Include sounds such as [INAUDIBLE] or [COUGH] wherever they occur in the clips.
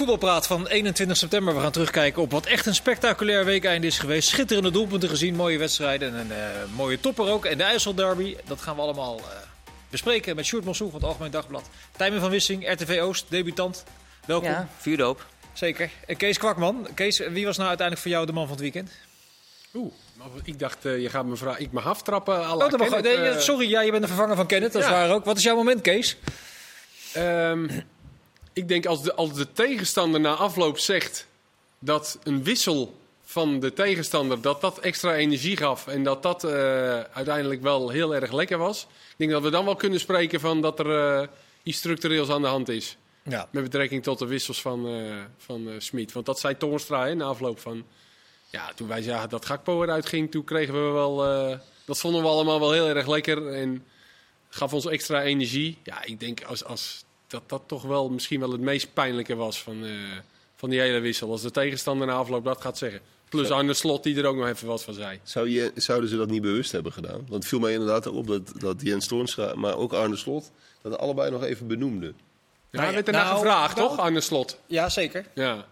Voetbalpraat van 21 september. We gaan terugkijken op wat echt een spectaculair weekeind is geweest. Schitterende doelpunten gezien, mooie wedstrijden en een eh, mooie topper ook. En de IJsselderby, dat gaan we allemaal eh, bespreken met Sjoerd Mossoe van het Algemeen Dagblad. Tijmen van Wissing, RTV Oost, debutant. Welkom. Ja, vuurdoop. Zeker. En Kees Kwakman. Kees, wie was nou uiteindelijk voor jou de man van het weekend? Oeh, maar ik dacht, eh, je gaat me vragen, ik mag aftrappen. Oh, dat mag- Kenneth, nee, sorry, ja, je bent de vervanger van Kenneth, dat is Ja. waar ook. Wat is jouw moment, Kees? ehm, ik denk als de, als de tegenstander na afloop zegt dat een wissel van de tegenstander, dat dat extra energie gaf en dat dat eh, uiteindelijk wel heel erg lekker was. Ik denk dat we dan wel kunnen spreken van dat er eh, iets structureels aan de hand is. Ja. Met betrekking tot de wissels van, eh van Smit. Want dat zei Toornstra hè, na afloop van... Ja, toen wij zagen dat Gakpo eruit ging, toen kregen we wel... dat vonden we allemaal wel heel erg lekker. En gaf ons extra energie. Ja, ik denk als, als dat dat toch wel misschien wel het meest pijnlijke was van, eh, van die hele wissel. Als de tegenstander na afloop dat gaat zeggen. Plus Arne Slot die er ook nog even wat van zei. Zou je, zouden ze dat niet bewust hebben gedaan? Want het viel mij inderdaad op dat, dat Jens Toornstra, maar ook Arne Slot, dat allebei nog even benoemden. Ja, hij werd ernaar nou, gevraagd, nou- toch, Arne Slot? Ja, zeker. Ja.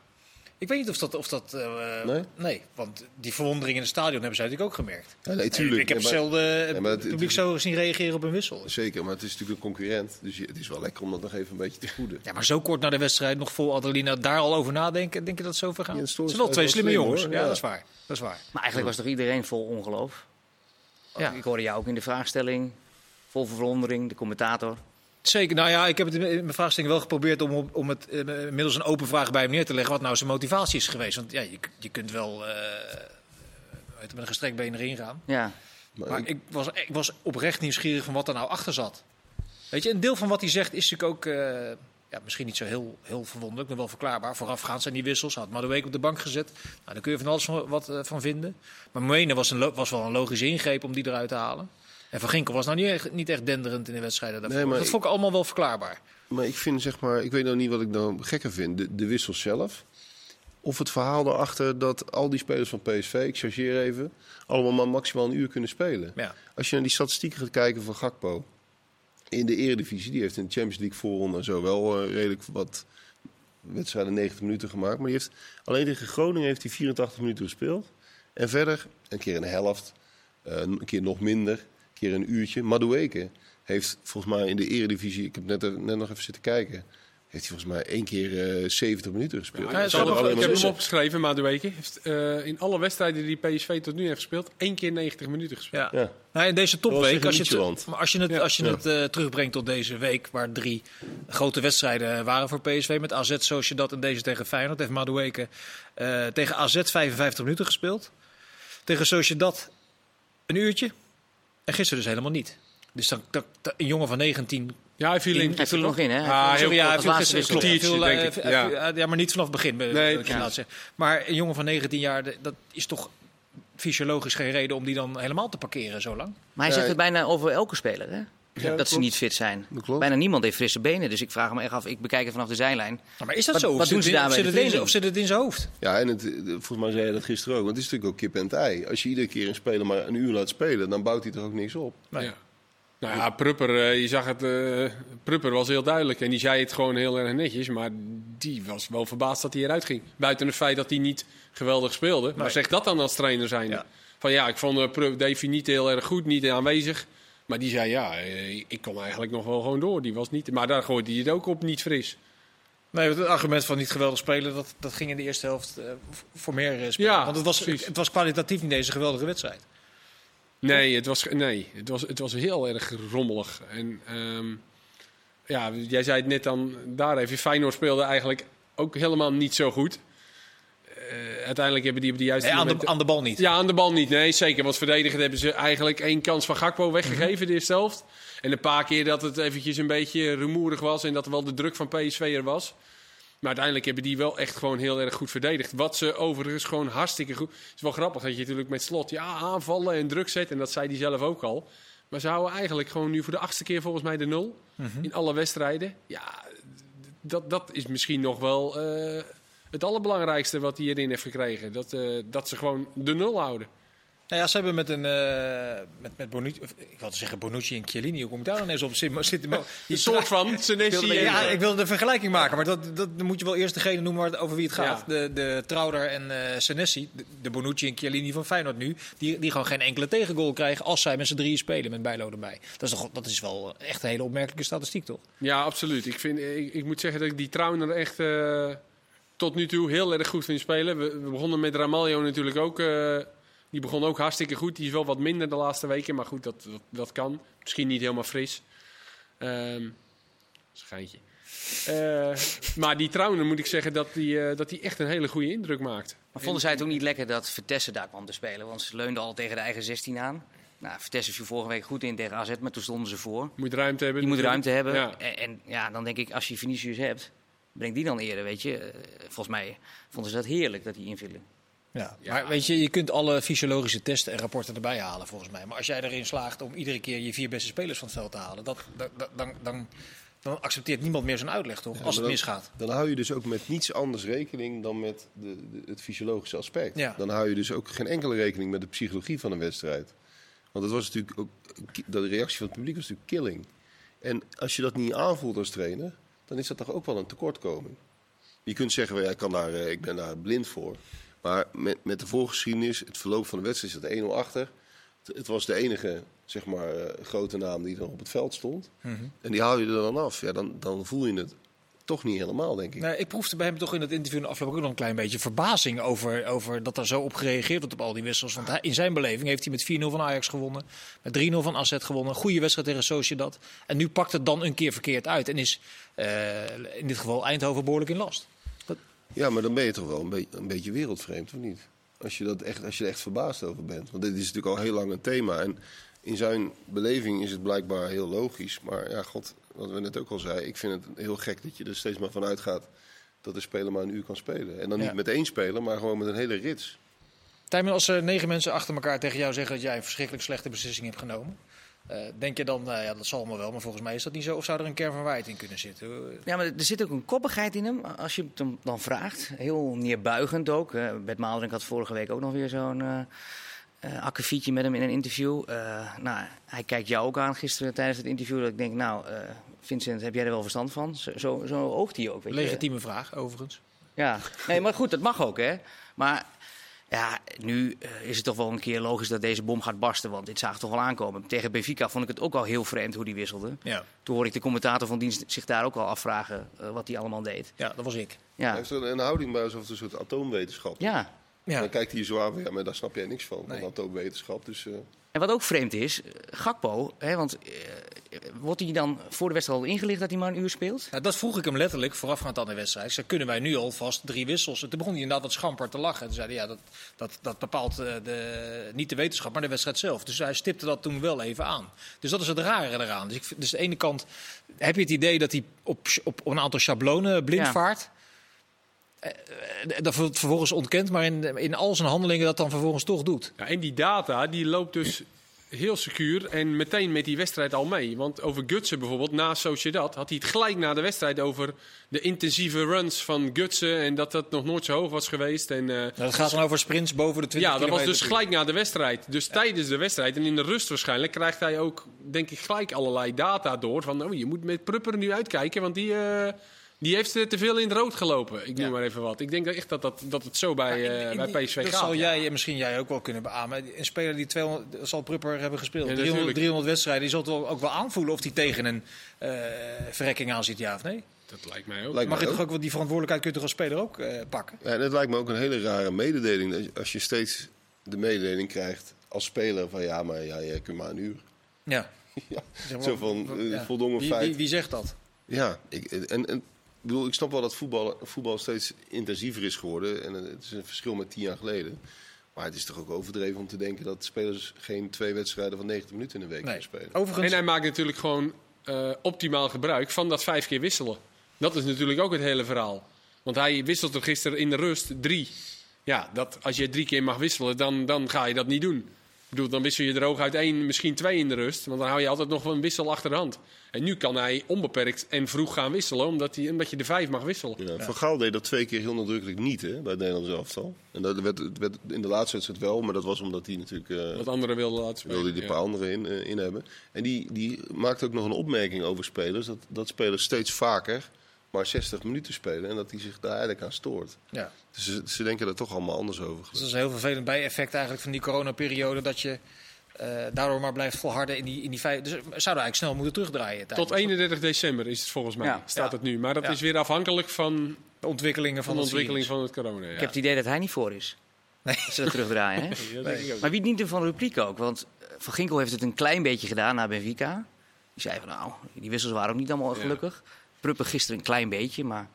Ik weet niet of dat... Of dat eh, Nee? want die verwondering in het stadion hebben ze natuurlijk ook gemerkt. Ja, nee, tuurlijk. Ik heb Ja, zelden Ja, maar het publiek zo zien reageren op een wissel. Zeker, maar het is natuurlijk een concurrent. Dus je- het is wel lekker om dat nog even een beetje te voeden. Ja, maar zo kort na de wedstrijd nog vol adrenaline daar al over nadenken. Denk je dat het zo ver gaat? Ja, Het zijn wel twee slimme slim, jongens. hoor. Ja. dat is waar. Dat is waar. Maar eigenlijk was toch iedereen vol ongeloof? Ja. Ik hoorde jou ook in de vraagstelling. Vol verwondering, de commentator. Zeker. Nou ja, ik heb het in mijn vraagstelling wel geprobeerd om, om het eh, middels een open vraag bij hem neer te leggen. Wat nou zijn motivatie is geweest. Want ja, je, je kunt wel eh, met een gestrekt been erin gaan. Ja. Maar, Maar ik- ik was, ik was oprecht nieuwsgierig van wat er nou achter zat. Weet je, een deel van wat hij zegt is natuurlijk ook eh, ja, misschien niet zo heel, heel verwonderlijk, maar wel verklaarbaar. Voorafgaand zijn die wissels. Had Madueke op de bank gezet. Nou, daar kun je van alles van, wat van vinden. Maar Moene was, een was wel een logische ingreep om die eruit te halen. En Van Ginkel was nou niet echt, niet echt denderend in de wedstrijden daarvoor. Nee, maar dat vond ik allemaal wel verklaarbaar. maar ik vind zeg maar, ik weet nou niet wat ik nou gekker vind. De, de wissel zelf. Of het verhaal erachter dat al die spelers van PSV, ik chargeer even, allemaal maar maximaal een uur kunnen spelen. Ja. Als je naar die statistieken gaat kijken van Gakpo in de Eredivisie, die heeft in de Champions League voorronde zo wel eh, redelijk wat wedstrijden 90 minuten gemaakt. Maar die heeft, alleen tegen Groningen heeft hij 84 minuten gespeeld. En verder een keer een helft, eh, een keer nog minder, keer een uurtje. Madueke heeft volgens mij in de Eredivisie, ik heb net, er- net nog even zitten kijken, heeft hij volgens mij één keer eh 70 minuten gespeeld. Ja, ik heb hem opgeschreven, weken heeft eh, in alle wedstrijden die PSV tot nu heeft gespeeld, één keer 90 minuten gespeeld. Ja. Ja. Nou, in deze topweek, als je het, als je het, Ja. als je Ja. het eh, terugbrengt tot deze week, waar drie grote wedstrijden waren voor PSV met AZ, zoals je dat en deze tegen Feyenoord, heeft Madueke eh tegen AZ 55 minuten gespeeld. Tegen Sociedad een uurtje. En gisteren dus helemaal niet. Dus dan, dan- een jongen van 19 Ja, hij viel in. Hij viel er nog in, hè? Ah, Sorry, ja, hij viel laatste gisteren- eh, denk ik. hij viel- ja, maar niet vanaf het begin. be- Nee, wil ik je ja. laten zeggen. Maar een jongen van 19 jaar, de- dat is toch fysiologisch geen reden om die dan helemaal te parkeren zo lang. Maar hij Ja, zegt het bijna over elke speler, hè? Dat dat ze niet fit zijn. Bijna niemand heeft frisse benen. Dus ik vraag me echt af, ik bekijk het vanaf de zijlijn. Nou, maar is dat Wat- zo? Of wat zit doen ze het in- daar bij of de zit het in- training? Of zit het in zijn hoofd? Ja, en het, eh, volgens mij zei je dat gisteren ook. Want het is natuurlijk ook kip en het ei. Als je iedere keer een speler maar een uur laat spelen, dan bouwt hij toch ook niks op. Nee. Ja. Nou ja, Prupper, eh, je zag het, eh, Prupper was heel duidelijk en die zei het gewoon heel erg netjes, maar die was wel verbaasd dat hij eruit ging. Buiten het feit dat hij niet geweldig speelde. Maar zeg dat dan als trainer zijn. Ja. Van ja, ik vond uh, Prupp Davy niet heel erg goed, niet aanwezig. Maar die zei ja, eh, ik kon eigenlijk nog wel gewoon door. Die was niet, maar daar gooide hij het ook op niet fris. Nee, het argument van niet geweldig spelen, dat, dat ging in de eerste helft v- voor meer spelen. Ja, Want het was, precies. het was kwalitatief niet deze geweldige wedstrijd. Nee, het was, nee het, was, het was heel erg rommelig. En ehm, ja, jij zei het net dan, daar even. Feyenoord speelde eigenlijk ook helemaal niet zo goed. Eh, uiteindelijk hebben die op de juiste Nee, aan, de, momenten- aan de bal niet. Ja, aan de bal niet. Nee, zeker. Want verdedigend hebben ze eigenlijk één kans van Gakpo weggegeven de eerste helft. En een paar keer dat het eventjes een beetje rumoerig was en dat er wel de druk van PSV er was. Maar uiteindelijk hebben die wel echt gewoon heel erg goed verdedigd. Wat ze overigens gewoon hartstikke goed... Het is wel grappig dat je natuurlijk met slot ja, aanvallen en druk zet. En dat zei hij zelf ook al. Maar ze houden eigenlijk gewoon nu voor de achtste keer volgens mij de nul. In alle wedstrijden. Ja, dat, dat is misschien nog wel eh, het allerbelangrijkste wat hij erin heeft gekregen. Dat, eh, dat ze gewoon de nul houden. Nou ja, ze hebben met een uh, met, met Bonucci, of, ik wilde zeggen Bonucci en Chiellini, hoe kom ik daar dan eens op? Zit, zit, [LAUGHS] een soort van [LAUGHS] Senesi. Ja, ik wilde de vergelijking maken, maar dat, dat dan moet je wel eerst degene noemen waar, over wie het gaat. Ja. De, de Trouder en uh, Senesi, de, de, Bonucci en Chiellini van Feyenoord nu, die, die gewoon geen enkele tegengoal krijgen als zij met z'n drieën spelen met Bijlo erbij. Dat is, toch, dat is wel echt een hele opmerkelijke statistiek, toch? Ja, absoluut. Ik, vind, ik, ik moet zeggen dat ik die Trouder echt uh, tot nu toe heel erg goed vind spelen. We, we begonnen met Ramaljo natuurlijk ook die begon ook hartstikke goed. Die is wel wat minder de laatste weken, maar goed, dat, dat, dat kan. Misschien niet helemaal fris. Um, schijntje. Uh, maar die Trouwen moet ik zeggen dat hij uh, dat die echt een hele goede indruk maakt. Maar vonden zij het ook niet lekker dat Vitesse daar kwam te spelen? Want ze leunden al tegen de eigen 16 aan. Nou, Vitesse viel vorige week goed in tegen AZ, maar toen stonden ze voor. Moet ruimte hebben. Je moet ruimte hebben. Ja. En, en, ja, dan denk ik, als je Vinicius hebt, breng die dan eerder, weet je. Uh, volgens mij vonden ze dat heerlijk dat die invielen. Ja, maar weet je, je kunt alle fysiologische testen en rapporten erbij halen volgens mij. Maar als jij erin slaagt om iedere keer je vier beste spelers van het veld te halen, dat, dat, dan, dan, dan accepteert niemand meer zijn uitleg, toch? als het dan, misgaat. Dan hou je dus ook met niets anders rekening dan met de, de, het fysiologische aspect. Ja. Dan hou je dus ook geen enkele rekening met de psychologie van een wedstrijd. Want dat was natuurlijk ook, de reactie van het publiek was natuurlijk killing. En als je dat niet aanvoelt als trainer, dan is dat toch ook wel een tekortkoming. Je kunt zeggen, ja, ik, kan daar, eh, ik ben daar blind voor. Maar met, met de voorgeschiedenis, het verloop van de wedstrijd, zit 1-0 achter. Het, het, was de enige zeg maar, uh, grote naam die dan op het veld stond. Mm -hmm. En die haal je er dan af. Ja, dan, dan voel je het toch niet helemaal, denk ik. Ik proefde bij hem toch in het interview in de afloop ook nog een klein beetje verbazing over, over dat er zo op gereageerd wordt op al die wissels. Want hij, in zijn beleving heeft hij met 4-0 van Ajax gewonnen, met 3-0 van AZ gewonnen, een goede wedstrijd tegen Sociedad. En nu pakt het dan een keer verkeerd uit en is in dit geval Eindhoven behoorlijk in last. Ja, maar dan ben je toch wel een, be een beetje wereldvreemd, of niet? Als je, dat echt, als je er echt verbaasd over bent. Want dit is natuurlijk al heel lang een thema. En in zijn beleving is het blijkbaar heel logisch. Maar ja, god, wat we net ook al zeiden. Ik vind het heel gek dat je er steeds maar van uitgaat dat de speler maar een uur kan spelen. En dan niet met één speler, maar gewoon met een hele rits. Tijmen, als er negen mensen achter elkaar tegen jou zeggen dat jij een verschrikkelijk slechte beslissing hebt genomen. Uh, denk je dan, uh, ja, dat zal me wel, maar volgens mij is dat niet zo. Of zou er een kern van waarheid in kunnen zitten? Ja, maar er zit ook een koppigheid in hem, als je het hem dan vraagt. Heel neerbuigend ook. Uh, Bert Maalderink had vorige week ook nog weer zo'n uh, akkefietje met hem in een interview. nou, hij kijkt jou ook aan gisteren tijdens het interview. Dat ik denk, nou, Vincent, heb jij er wel verstand van? Zo, zo, zo oogt hij ook. Weet Legitieme je. vraag, overigens. Ja, nee, maar goed, dat mag ook, hè. Maar ja, nu uh, is het toch wel een keer logisch dat deze bom gaat barsten. Want dit zag toch wel aankomen. Tegen Benfica vond ik het ook al heel vreemd hoe die wisselde. Ja. Toen hoorde ik de commentator van dienst zich daar ook al afvragen uh, wat hij allemaal deed. Ja, dat was ik. Ja. Hij heeft een houding bij alsof het een soort atoomwetenschap Ja. ja. Dan kijkt hij zo aan, ja, maar daar snap jij niks van, nee. van atoomwetenschap. Dus, uh... En wat ook vreemd is, Gakpo, hè, want uh, wordt hij dan voor de wedstrijd al ingelicht dat hij maar een uur speelt? Nou, dat vroeg ik hem letterlijk voorafgaand aan de wedstrijd. Ze kunnen wij nu alvast drie wissels. En toen begon hij inderdaad wat schamper te lachen. En zei ja, dat, dat, dat bepaalt uh, de, niet de wetenschap, maar de wedstrijd zelf. Dus hij stipte dat toen wel even aan. Dus dat is het rare eraan. Dus, ik, dus aan de ene kant heb je het idee dat hij op, op een aantal schablonen blind ja. vaart. Uh, dat vervolgens ontkent, maar in, in al zijn handelingen dat dan vervolgens toch doet. Ja, en die data die loopt dus heel secuur en meteen met die wedstrijd al mee. Want over Gutsen bijvoorbeeld, na Sociedad, had hij het gelijk na de wedstrijd over de intensieve runs van Gutsen. En dat dat nog nooit zo hoog was geweest. En, uh, nou, dat gaat dan over sprints boven de 20 Ja, dat was dus gelijk na de wedstrijd. Dus ja. tijdens de wedstrijd en in de rust waarschijnlijk krijgt hij ook, denk ik, gelijk allerlei data door. Van, oh, je moet met Prupper nu uitkijken, want die... Uh, die heeft te veel in het rood gelopen. Ik noem ja. maar even wat. Ik denk echt dat, dat, dat het zo bij, uh, bij PSV dat gaat. Dat zal jij en misschien jij ook wel kunnen beamen. Een speler die 200, zal Prupper hebben gespeeld. Ja, 300, 300, wedstrijden. Die zult ook wel aanvoelen of hij tegen een uh, verrekking aan zit, ja of nee? Dat lijkt mij ook. Lijkt Mag je toch ook wel die verantwoordelijkheid kun je toch als speler ook uh, pakken? Ja, dat lijkt me ook een hele rare mededeling. Als je steeds de mededeling krijgt als speler van ja, maar ja, je kunt maar een uur. Ja. [LAUGHS] ja. Zo van ja. voldongen wie, feit. Wie, wie, zegt dat? Ja, ik, en, en ik bedoel, ik snap wel dat voetbal, voetbal steeds intensiever is geworden. En het is een verschil met tien jaar geleden. Maar het is toch ook overdreven om te denken dat spelers geen twee wedstrijden van 90 minuten in de week nee. kunnen spelen. Overigens... En hij maakt natuurlijk gewoon uh, optimaal gebruik van dat vijf keer wisselen. Dat is natuurlijk ook het hele verhaal. Want hij wisselt er gisteren in de rust drie. Ja, dat, als je drie keer mag wisselen, dan, dan ga je dat niet doen. Ik bedoel, dan wissel je er ook uit één, misschien twee in de rust. Want dan hou je altijd nog wel een wissel achter de hand. En nu kan hij onbeperkt en vroeg gaan wisselen, omdat, hij, omdat je de vijf mag wisselen. Ja, Van Gaal deed dat twee keer heel nadrukkelijk niet hè, bij het Nederlands elftal. En dat werd, het werd in de laatste wedstrijd wel, maar dat was omdat hij natuurlijk... eh, Wat anderen wilden laten spelen. wilde hij er een Ja. paar anderen in, eh, in hebben. En die, die maakt ook nog een opmerking over spelers. Dat, dat spelers steeds vaker maar 60 minuten spelen. En dat hij zich daar eigenlijk aan stoort. Ja. Dus ze, ze denken er toch allemaal anders over. Dus dat is een heel vervelend bijeffect eigenlijk van die coronaperiode. Dat je eh, daardoor maar blijft volharden in die, in die vijf. Dus we zouden eigenlijk snel moeten terugdraaien. Tot tijdens 31 december is het volgens mij, Ja. staat Ja. het nu. Maar dat Ja. is weer afhankelijk van, De ontwikkelingen van, van de het ontwikkeling van het corona. Ja. Ik heb het idee dat hij niet voor is. Nee. Dat ze dat terugdraaien. Hè? [LAUGHS] Ja, dat denk ik ook. Maar wie niet van Rupliek ook? Want eh, Van Ginkel heeft het een klein beetje gedaan na Benfica. Die zei van nou, die wissels waren ook niet allemaal Ja. Pruppen gisteren een klein beetje, maar...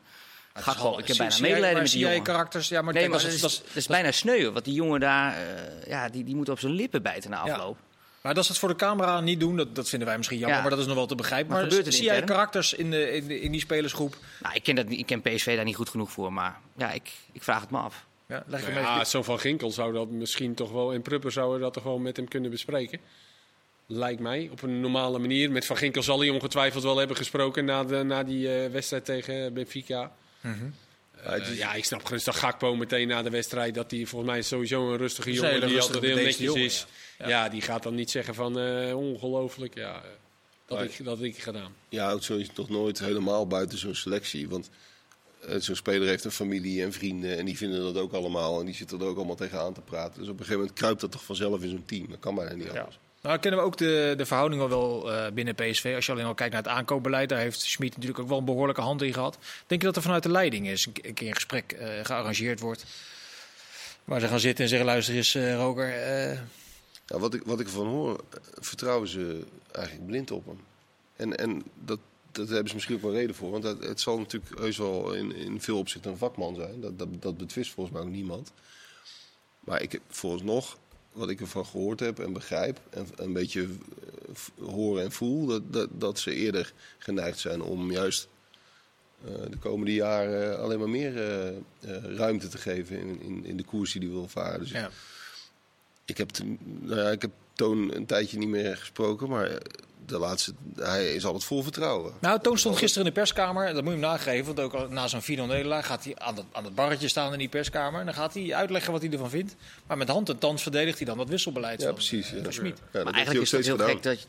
Het is ik heb bijna zie- zie jij- medelijden maar met die zie jij jongen. karakters? Ja, maar Nee, maar dat is, is, dat is- dat is bijna sneu. Want die jongen daar, eh, ja, die, die moet op zijn lippen bijten na Ja. afloop. Maar dat ze het voor de camera niet doen, dat, dat vinden wij misschien jammer. Ja. Maar dat is nog wel te begrijpen. Maar Maar, gebeurt het zie jij karakters in, de, in, de, in die spelersgroep? Nou, ik ken, dat, niet- ik ken PSV daar niet goed genoeg voor, maar ja, ik, ik vraag het me af. Ja, leg je Nou ja, zo van Ginkel zou dat misschien toch wel... En Prupper zouden dat toch wel met hem kunnen bespreken. Lijkt mij, op een normale manier. Met Van Ginkel zal hij ongetwijfeld wel hebben gesproken... na, de, na die eh, wedstrijd tegen Benfica. Mhm. Eh, ja, ik snap gerust dat Gakpo meteen na de wedstrijd... dat hij volgens mij is sowieso een rustige is een jongen... hele die rustige, altijd heel netjes jongen, is. ja. Ja. Ja. die gaat dan niet zeggen van eh, ongelooflijk. Ja, dat, Maar- ik, dat ik gedaan. Je houdt zoiets toch nooit helemaal buiten zo'n selectie. Want zo'n speler heeft een familie en vrienden. En die vinden dat ook allemaal. En die zitten er ook allemaal tegenaan te praten. Dus op een gegeven moment kruipt dat toch vanzelf in zo'n team. Dat kan bijna niet Ja. Nou, kennen we ook de, de verhouding al wel eh, binnen PSV. Als je alleen al kijkt naar het aankoopbeleid, daar heeft Schmid natuurlijk ook wel een behoorlijke hand in gehad. Denk je dat er vanuit de leiding eens een, ke- een keer een gesprek eh, gearrangeerd wordt? Waar ze gaan zitten en zeggen: luister eens, Roger. eh, Ja, wat, ik, wat ik ervan hoor, vertrouwen ze eigenlijk blind op hem. En, en dat, dat hebben ze misschien ook wel reden voor. Want het, zal natuurlijk heus wel in, in veel opzichten een vakman zijn. Dat, dat, dat betwist volgens mij ook niemand. Maar ik heb vooralsnog, wat ik ervan gehoord heb en begrijp... en een beetje eh, hoor en voel... Dat, dat, dat ze eerder geneigd zijn om juist eh, de komende jaren alleen maar meer eh, ruimte te geven... in, in, in de koers die hij wil varen. Dus ja. ik heb, nou ja, ik heb Toon een tijdje niet meer gesproken, maar de laatste, hij is altijd vol vertrouwen. Nou, Toon stond gisteren in de perskamer. Dat moet je hem nageven. Want ook na zo'n 4-0 nederlaag gaat hij aan het, aan het barretje staan in die perskamer. En dan gaat hij uitleggen wat hij ervan vindt. Maar met hand en tand verdedigt hij dan dat wisselbeleid Ja, van, precies. Ja. van Schmid. Ja, dat maar eigenlijk is het heel gedaan. gek dat je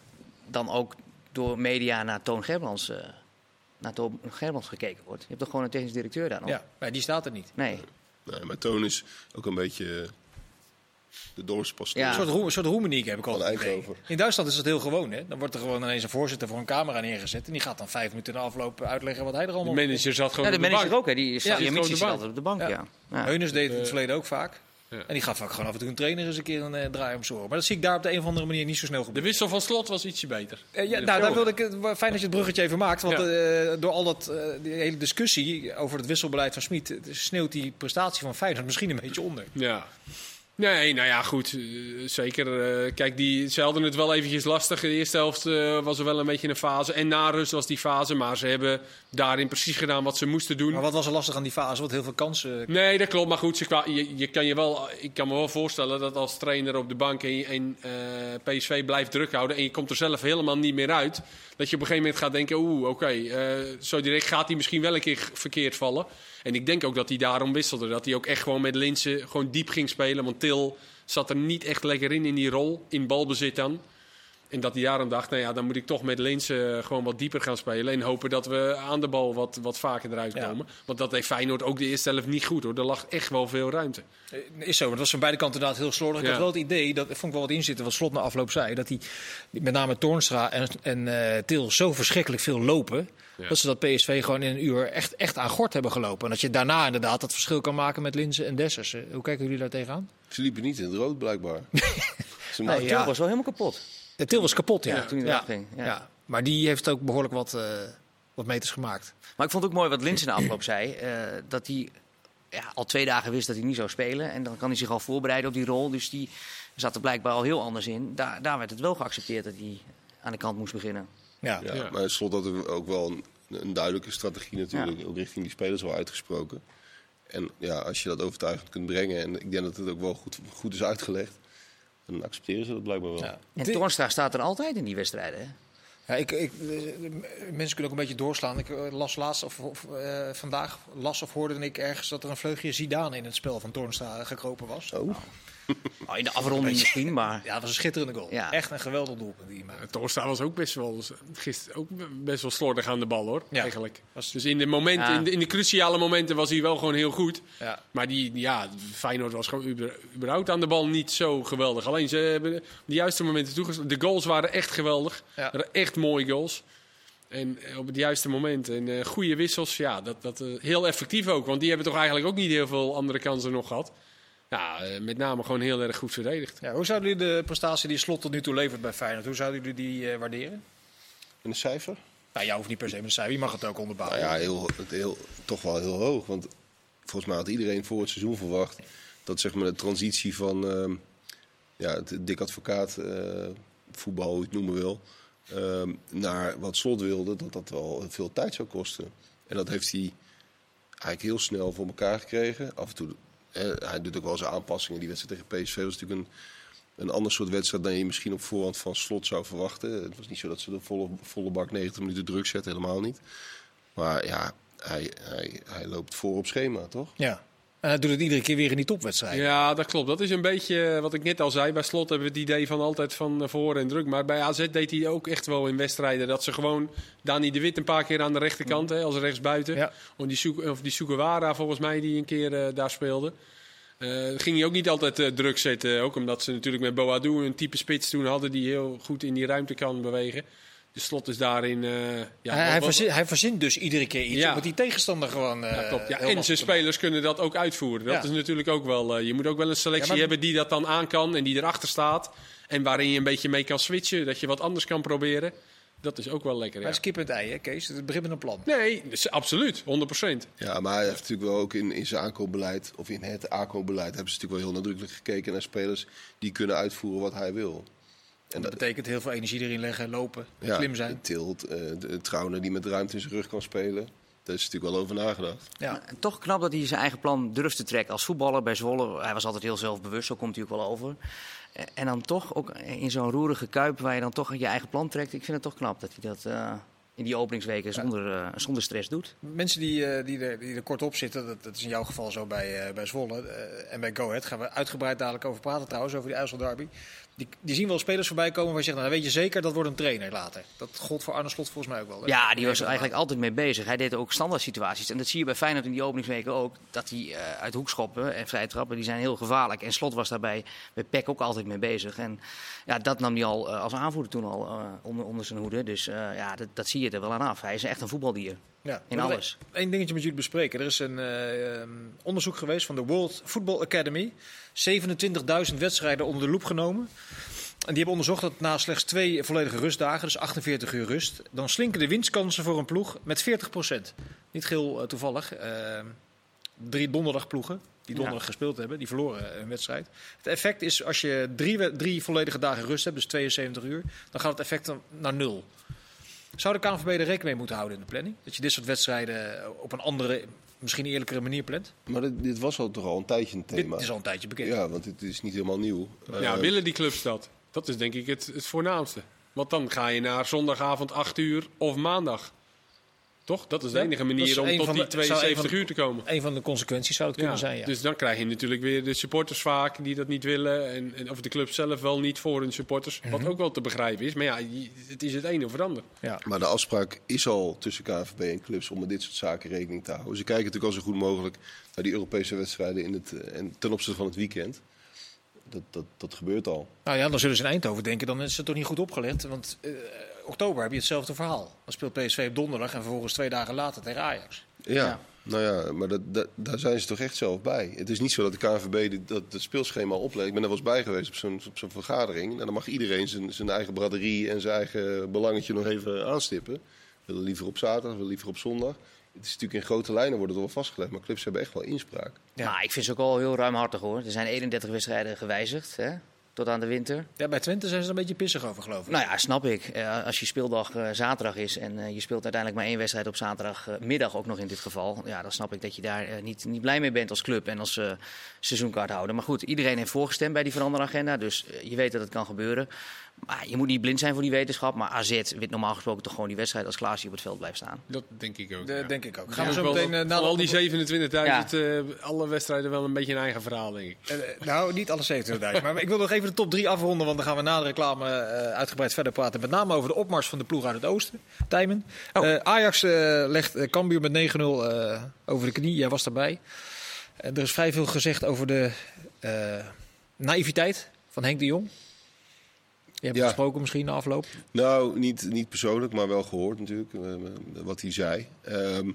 dan ook door media naar Toon Gerbrands, eh, naar Toon Gerbrands gekeken wordt. Je hebt toch gewoon een technisch directeur daar nog? Ja, maar die staat er niet. Nee. Nee, maar Toon is ook een beetje eh, de dorpspastoor. Ja. Een soort, roem, een soort roemeniek heb ik al. In Duitsland is het heel gewoon. Hè? Dan wordt er gewoon ineens een voorzitter voor een camera neergezet. En die gaat dan vijf minuten in de afloop uitleggen wat hij er De allemaal manager zat gewoon Ja, de op de manager bank. ook, hè. Die is Ja, de zit bank. altijd op de bank, Ja. ja. ja. Heuners deed het in het Eh, verleden ook vaak. ja. En die gaf ook gewoon af en toe een trainer eens een keer een eh, draai om. Maar dat zie ik daar op de een of andere manier niet zo snel De gebeuren. wissel van slot was ietsje beter. Eh, ja, De nou, daar wilde ik, fijn dat je het bruggetje even maakt. Want Ja. eh, door al dat, eh, die hele discussie over het wisselbeleid van Smit... sneeuwt die prestatie van Feyenoord misschien een beetje onder. Ja. Nee, nou ja, goed. eh, zeker. eh, kijk, die, ze hadden het wel eventjes lastig. De eerste helft eh, was er wel een beetje een fase. En na rust was die fase. Maar ze hebben daarin precies gedaan wat ze moesten doen. Maar wat was er lastig aan die fase? Want heel veel kansen... Nee, dat klopt. Maar goed, ze je, je kan je wel, ik kan me wel voorstellen dat als trainer op de bank en, PSV blijft druk houden en je komt er zelf helemaal niet meer uit, dat je op een gegeven moment gaat denken, oeh, oké, eh, zo direct gaat hij misschien wel een keer verkeerd vallen. En ik denk ook dat hij daarom wisselde. Dat hij ook echt gewoon met Linsen gewoon diep ging spelen. Want Til zat er niet echt lekker in, in die rol, in balbezit dan. En dat hij daarom dacht, nou ja, dan moet ik toch met Linsen gewoon wat dieper gaan spelen. En hopen dat we aan de bal wat, wat vaker eruit Ja. komen. Want dat deed Feyenoord ook de eerste helft niet goed hoor. Er lag echt wel veel ruimte. Eh, Is zo, maar het was van beide kanten inderdaad heel slordig. Ik Ja. had wel het idee, dat vond ik wel wat inzitten, wat Slot na afloop zei, dat hij met name Toornstra en, en eh, Til zo verschrikkelijk veel lopen, Ja. dat ze dat PSV gewoon in een uur echt, echt aan gort hebben gelopen. En dat je daarna inderdaad dat verschil kan maken met Linzen en Dessers. Eh, Hoe kijken jullie daar tegenaan? Ze liepen niet in het rood, blijkbaar. [LAUGHS] Ze Nou, maakten- Til ja. was wel helemaal kapot De Til was kapot, ja. toen hij ja. eraf ging. Ja. Ja. Maar die heeft ook behoorlijk wat, eh, wat meters gemaakt. Maar ik vond het ook mooi wat Lins in de afloop zei. eh, dat hij ja, al twee dagen wist dat hij niet zou spelen. En dan kan hij zich al voorbereiden op die rol. Dus die zat er blijkbaar al heel anders in. Daar, daar werd het wel geaccepteerd dat hij aan de kant moest beginnen. Ja. Ja, Ja. Maar slot had er ook wel een, een duidelijke strategie natuurlijk, ook richting die spelers wel uitgesproken. En ja, als je dat overtuigend kunt brengen, en ik denk dat het ook wel goed, goed is uitgelegd, dan accepteren ze dat blijkbaar wel. Ja. En Toornstra staat er altijd in die wedstrijden. Hè? Ja, ik, ik, eh, mensen kunnen ook een beetje doorslaan. Ik eh, las laatst of, of eh, vandaag las of hoorde ik ergens dat er een vleugje Zidane in het spel van Toornstra gekropen was. Oh, [LAUGHS] Oh, in de afronding misschien, maar... Ja, dat was een schitterende goal. Ja. Echt een geweldig doelpunt die. Torstra was ook best wel, gisteren ook best wel slordig aan de bal hoor, Ja. eigenlijk. Was- Dus in de, momenten, Ja. in, de, in de cruciale momenten was hij wel gewoon heel goed. Ja. Maar die, ja, Feyenoord was gewoon uber- überhaupt aan de bal niet zo geweldig. Alleen ze hebben de juiste momenten toegestaan. De goals waren echt geweldig. Ja. waren echt mooie goals. En eh, op het juiste moment. En eh, goede wissels, ja, dat, dat, eh, heel effectief ook. Want die hebben toch eigenlijk ook niet heel veel andere kansen nog gehad. Ja, eh, met name gewoon heel erg goed verdedigd. Ja, hoe zouden jullie de prestatie die Slot tot nu toe levert bij Feyenoord, hoe zouden jullie die eh, waarderen? en een cijfer? Nou, jou hoeft niet per se met een cijfer, je mag het ook onderbouwen. Nou ja, heel, het heel, toch wel heel hoog. Want volgens mij had iedereen voor het seizoen verwacht dat zeg maar, de transitie van ehm, ja, het dik advocaat eh, voetbal, hoe je het noemen wil, ehm, naar wat Slot wilde, dat dat wel veel tijd zou kosten. En dat heeft hij eigenlijk heel snel voor elkaar gekregen. Af en toe, hij doet ook wel zijn aanpassingen. Die wedstrijd tegen PSV was natuurlijk een, een ander soort wedstrijd dan je misschien op voorhand van Slot zou verwachten. Het was niet zo dat ze de volle, volle bak 90 minuten druk zetten, helemaal niet. Maar ja, hij, hij, hij loopt voor op schema, toch? Ja. En hij doet het iedere keer weer in die topwedstrijd. Ja, dat klopt. Dat is een beetje eh, wat ik net al zei. Bij Slot hebben we het idee van altijd van eh, voor en druk. Maar bij AZ deed hij ook echt wel in wedstrijden dat ze gewoon Dani de Wit een paar keer aan de rechterkant, hè, als rechtsbuiten. Ja. Of die, of die Sugawara volgens mij die een keer eh, daar speelde. Eh, ging hij ook niet altijd druk zetten. Ook omdat ze natuurlijk met Boadu een type spits toen hadden die heel goed in die ruimte kan bewegen. De slot is daarin. eh, ja, hij, verzint, hij verzint dus iedere keer iets, Ja. omdat die tegenstander gewoon... eh, ja, klopt. Ja, heel en zijn spelers kunnen dat ook uitvoeren. Dat Ja. is natuurlijk ook wel. eh, je moet ook wel een selectie Ja, maar- hebben die dat dan aan kan en die erachter staat. En waarin je een beetje mee kan switchen, dat je wat anders kan proberen. Dat is ook wel lekker. Maar Ja. het is kip en het ei, hè, Kees? Het begint met een plan. Nee, dus absoluut, 100%. Ja, maar hij heeft natuurlijk wel ook in, in zijn aankoopbeleid, of in het aankoopbeleid, hebben ze natuurlijk wel heel nadrukkelijk gekeken naar spelers die kunnen uitvoeren wat hij wil. En dat betekent heel veel energie erin leggen, lopen, Ja, slim zijn. Tilt, eh, de Trauner die met ruimte in zijn rug kan spelen. Daar is natuurlijk wel over nagedacht. Ja. En toch knap dat hij zijn eigen plan durft te trekken. Als voetballer bij Zwolle, hij was altijd heel zelfbewust, zo komt hij ook wel over. Eh, En dan toch ook in zo'n roerige kuip waar je dan toch je eigen plan trekt. Ik vind het toch knap dat hij dat eh, in die openingsweken zonder, eh, zonder stress doet. Mensen die, eh, die, er, die er kort op zitten, dat, dat is in jouw geval zo bij, eh, bij Zwolle en bij Go Ahead. Gaan we uitgebreid dadelijk over praten trouwens, over die IJssel derby. Die, die zien wel spelers voorbij komen waar je zegt, nou dan weet je zeker, dat wordt een trainer later. Dat gold voor Arne Slot volgens mij ook wel. hè? Ja, die was er eigenlijk altijd mee bezig. Hij deed ook standaard situaties. En dat zie je bij Feyenoord in die openingsweken ook. Dat hij eh, uit hoekschoppen en vrije trappen, die zijn heel gevaarlijk. En Slot was daarbij bij PEC ook altijd mee bezig. En ja, dat nam hij al eh, als aanvoerder toen al eh, onder, onder zijn hoede. Dus ja, dat, dat zie je er wel aan af. Hij is echt een voetbaldier. Ja. In alles. Eén dingetje met jullie bespreken. Er is een eh, ehm, onderzoek geweest van de World Football Academy. 27.000 wedstrijden onder de loep genomen. En die hebben onderzocht dat na slechts twee volledige rustdagen, dus 48 uur rust, dan slinken de winstkansen voor een ploeg met 40% Niet geheel eh, toevallig. Ehm, drie donderdagploegen die donderdag gespeeld hebben, die verloren een wedstrijd. Het effect is als je drie, drie volledige dagen rust hebt, dus 72 uur, dan gaat het effect naar nul. Zou de KNVB er rekening mee moeten houden in de planning? Dat je dit soort wedstrijden eh, op een andere, misschien eerlijkere manier plant? Maar dit, dit was al toch al een tijdje een thema. Dit is al een tijdje bekend. Ja, want dit is niet helemaal nieuw. Ja, Eh, willen die clubs dat? Dat is denk ik het, het voornaamste. Want dan ga je naar zondagavond 8 uur of maandag. Toch? Dat is de Ja, enige manier om een tot die de- zou een 72 van- uur te komen. Een van de consequenties zou het kunnen zijn, ja. Dus dan krijg je natuurlijk weer de supporters vaak die dat niet willen. En, en of de club zelf wel niet voor hun supporters. Mhm. Wat ook wel te begrijpen is. Maar ja, het is het een of het ander. ja. Maar de afspraak is al tussen KNVB en clubs om met dit soort zaken rekening te houden. Ze kijken natuurlijk al zo goed mogelijk naar die Europese wedstrijden in het, eh, en ten opzichte van het weekend. Dat, dat, dat gebeurt al. Nou ja, dan zullen ze in Eindhoven denken, dan is het toch niet goed opgelet. Want eh, oktober heb je hetzelfde verhaal. Dan speelt PSV op donderdag en vervolgens twee dagen later tegen Ajax. Ja, Ja. nou ja, maar dat, dat- daar zijn ze toch echt zelf bij. Het is niet zo dat de KNVB dit- dat het speelschema opleegt. Ik ben er wel eens bij geweest op zo'n op zo'n vergadering. En dan mag iedereen zijn, zijn eigen braderie en zijn eigen belangetje nog even aanstippen. Willen liever op zaterdag, willen liever op zondag. Het is natuurlijk in grote lijnen wordt het wel vastgelegd, maar clubs hebben echt wel inspraak. Ja. Maar ik vind ze ook al heel ruimhartig hoor. Er zijn 31 wedstrijden gewijzigd. Hè? Tot aan de winter. Ja, bij Twente zijn ze er een beetje pissig over, geloof ik. Nou ja, snap ik. Eh, als je speeldag eh, zaterdag is en eh, je speelt uiteindelijk maar één wedstrijd op zaterdagmiddag ook nog in dit geval. Ja, dan snap ik dat je daar niet, niet blij mee bent als club en als eh seizoenkaarthouder. Maar goed, iedereen heeft voorgestemd bij die veranderagenda, dus je weet dat het kan gebeuren. Maar je moet niet blind zijn voor die wetenschap. Maar AZ wint normaal gesproken toch gewoon die wedstrijd als Klaasje op het veld blijft staan. Dat denk ik ook. De- ja. Denk ik ook. Gaan Gaan we zo meteen eh, van na al die onderbreking- 27.000, eh, alle wedstrijden wel een beetje een eigen verhaal, denk ik. Eh, nou, niet alle 70.000. maar ik wil nog even de top 3 afronden. Want dan gaan we na de reclame eh, uitgebreid verder praten. Met name over de opmars van de ploeg uit het oosten. Tijmen. Oh. Eh, Ajax eh, legt Cambuur met 9-0 eh, over de knie. Jij was daarbij. En er is vrij veel gezegd over de eh, naïviteit van Henk de Jong. Je hebt Ja. gesproken misschien na afloop. Nou, niet, niet persoonlijk, maar wel gehoord natuurlijk, eh, wat hij zei. Ehm,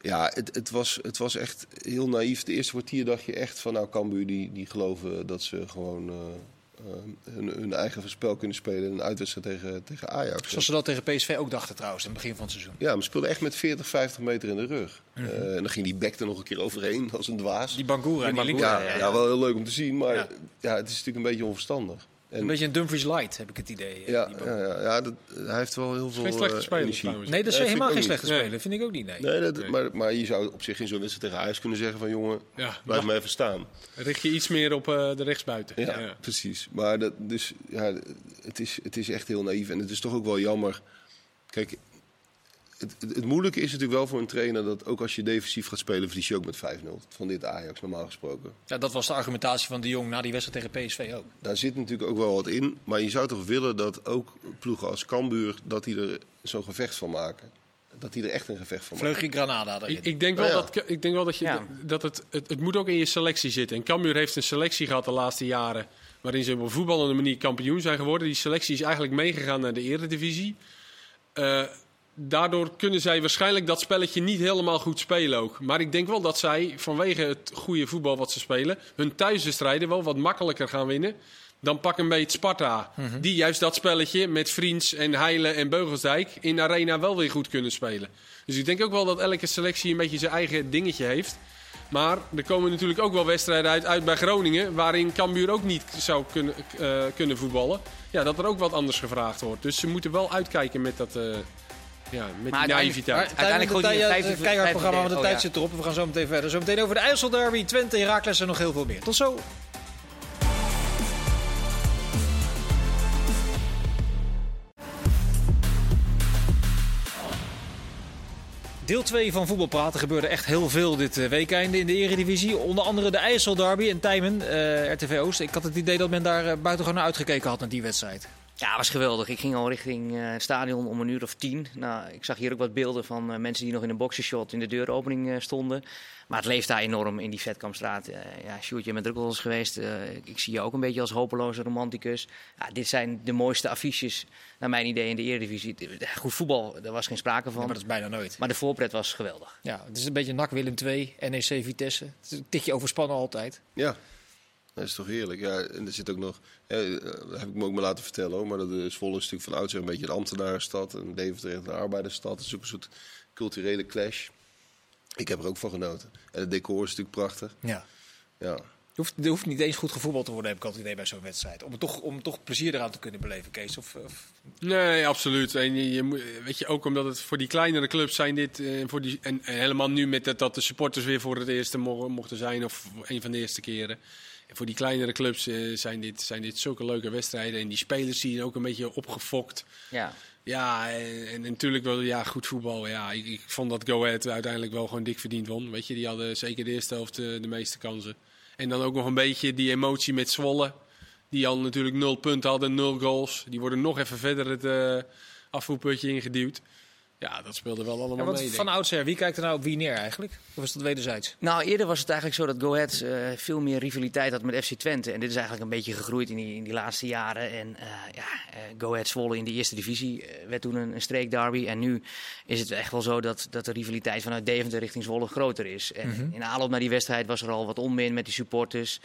ja, het, het, was, het was echt heel naïef. De eerste kwartier dacht je echt van, nou, Cambuur die, die geloven dat ze gewoon eh, eh, hun, hun eigen spel kunnen spelen in een uitwedstrijd tegen, tegen Ajax. Zoals ze dat tegen PSV ook dachten trouwens in het begin van het seizoen. Ja, maar ze speelden echt met 40, 50 meter in de rug. Mhm. Eh, en dan ging die bek er nog een keer overheen als een dwaas. Die Bangura, die, Die linker. ja, Bangura, ja, ja, ja. wel heel leuk om te zien, maar Ja. ja. het is natuurlijk een beetje onverstandig. En, Een beetje een Dumfries light, heb ik het idee. eh, ja, ja, ja, ja dat, hij heeft wel heel veel Geen slechte eh, speler energie. Nee, dat is Nee, helemaal geen slechte niet. speler. Vind ik ook niet, nee. Nee, dat, Nee. Maar, maar je zou op zich in zo'n wedstrijd tegen Ajax kunnen zeggen van jongen, Ja, blijf maar even staan. richt je iets meer op eh, de rechtsbuiten. Ja, Ja. precies. Maar dat, dus, ja, het, is, het is echt heel naïef en het is toch ook wel jammer. Kijk, het, het, het moeilijke is natuurlijk wel voor een trainer dat ook als je defensief gaat spelen, verlies je ook met 5-0 van dit Ajax normaal gesproken. Ja, dat was de argumentatie van de Jong na die wedstrijd tegen PSV ook. Daar zit natuurlijk ook wel wat in, maar je zou toch willen dat ook ploegen als Cambuur, dat die er zo'n gevecht van maken. Dat die er echt een gevecht van maken. Vleugje Granada erin. Ik, ik, denk wel Oh, ja. dat, ik denk wel dat, je, Ja. dat het, het, het moet ook in je selectie zitten. En Cambuur heeft een selectie gehad de laatste jaren... waarin ze op een voetballende manier kampioen zijn geworden. Die selectie is eigenlijk meegegaan naar de eredivisie. Eh, daardoor kunnen zij waarschijnlijk dat spelletje niet helemaal goed spelen ook. Maar ik denk wel dat zij vanwege het goede voetbal wat ze spelen... hun thuiswedstrijden wel wat makkelijker gaan winnen... dan pak een beetje Sparta. Die juist dat spelletje met Vriends en Heilen en Beugelsdijk... in arena wel weer goed kunnen spelen. Dus ik denk ook wel dat elke selectie een beetje zijn eigen dingetje heeft... Maar er komen natuurlijk ook wel wedstrijden uit, uit bij Groningen... waarin Cambuur ook niet zou kunnen, eh, kunnen voetballen. Ja, dat er ook wat anders gevraagd wordt. Dus ze moeten wel uitkijken met dat... eh, ja, met naïviteit. Maar Uiteindelijk hij het een vijfde- keihard programma, want de oh, tijd zit erop. We gaan zo meteen verder. Zo meteen over de IJsselderby, Twente, Heracles en nog heel veel meer. Tot zo. Deel 2 van Voetbal Praten gebeurde echt heel veel dit eh, weekende in de Eredivisie. Onder andere de IJsselderby en Tijmen, eh, RTV Oost. Ik had het idee dat men daar eh, buitengewoon naar uitgekeken had naar die wedstrijd. Ja, was geweldig. Ik ging al richting eh, het stadion om een uur of tien. Nou, ik zag hier ook wat beelden van eh, mensen die nog in een boxershot in de deuropening eh, stonden. Maar het leeft daar enorm in die Vetkampstraat. Eh ja, Sjoerd, je bent er ook wel eens geweest. Eh, ik zie je ook een beetje als hopeloze romanticus. Ja, dit zijn de mooiste affiches, naar mijn idee, in de Eredivisie. Goed voetbal, daar was geen sprake Ja, van. maar dat is bijna nooit. Maar de voorpret was geweldig. Ja, het is een beetje NAC Willem 2, NEC Vitesse. Het is een tikje overspannen altijd. Ja, dat is toch heerlijk. Ja, en er zit ook nog, hè, eh, dat heb ik me ook maar laten vertellen hoor, maar dat is Zwolle is natuurlijk van oudsher een beetje een ambtenarenstad en Deventer een arbeidersstad. Het is ook een soort culturele clash. Ik heb er ook van genoten. En het decor is natuurlijk prachtig. Ja. Ja, Je hoeft, er hoeft niet eens goed gevoetbald te worden, heb ik altijd idee bij zo'n wedstrijd. Om, toch, om toch plezier eraan te kunnen beleven, Kees. Of, of- Nee, absoluut. En je, je moet- weet je, ook omdat het voor die kleinere clubs zijn dit... eh, voor die, en, en helemaal nu met dat, dat de supporters weer voor het eerste mo- mochten zijn... of een van de eerste keren. Voor die kleinere clubs eh, zijn, dit, zijn dit zulke leuke wedstrijden. En die spelers zien ook een beetje opgefokt. Ja. Ja, en, en natuurlijk wel ja, goed voetbal. Ja, ik, ik vond dat Go Ahead uiteindelijk wel gewoon dik verdiend won. Weet je, die hadden zeker de eerste helft eh, de meeste kansen. En dan ook nog een beetje die emotie met Zwolle. Die al natuurlijk nul punten hadden, nul goals. Die worden nog even verder het eh afvoerputje ingeduwd. Ja, dat speelde wel allemaal Ja, want mee. denk van oudsher, wie kijkt er nou op wie neer eigenlijk? Of is dat wederzijds? Nou, eerder was het eigenlijk zo dat Go Ahead eh, veel meer rivaliteit had met FC Twente. En dit is eigenlijk een beetje gegroeid in die, in die laatste jaren. En eh, ja, eh, Go Ahead Zwolle in de eerste divisie werd toen een, een streekderby. En nu is het echt wel zo dat, dat de rivaliteit vanuit Deventer richting Zwolle groter is. En in aanloop naar die wedstrijd was er al wat onmin met die supporters.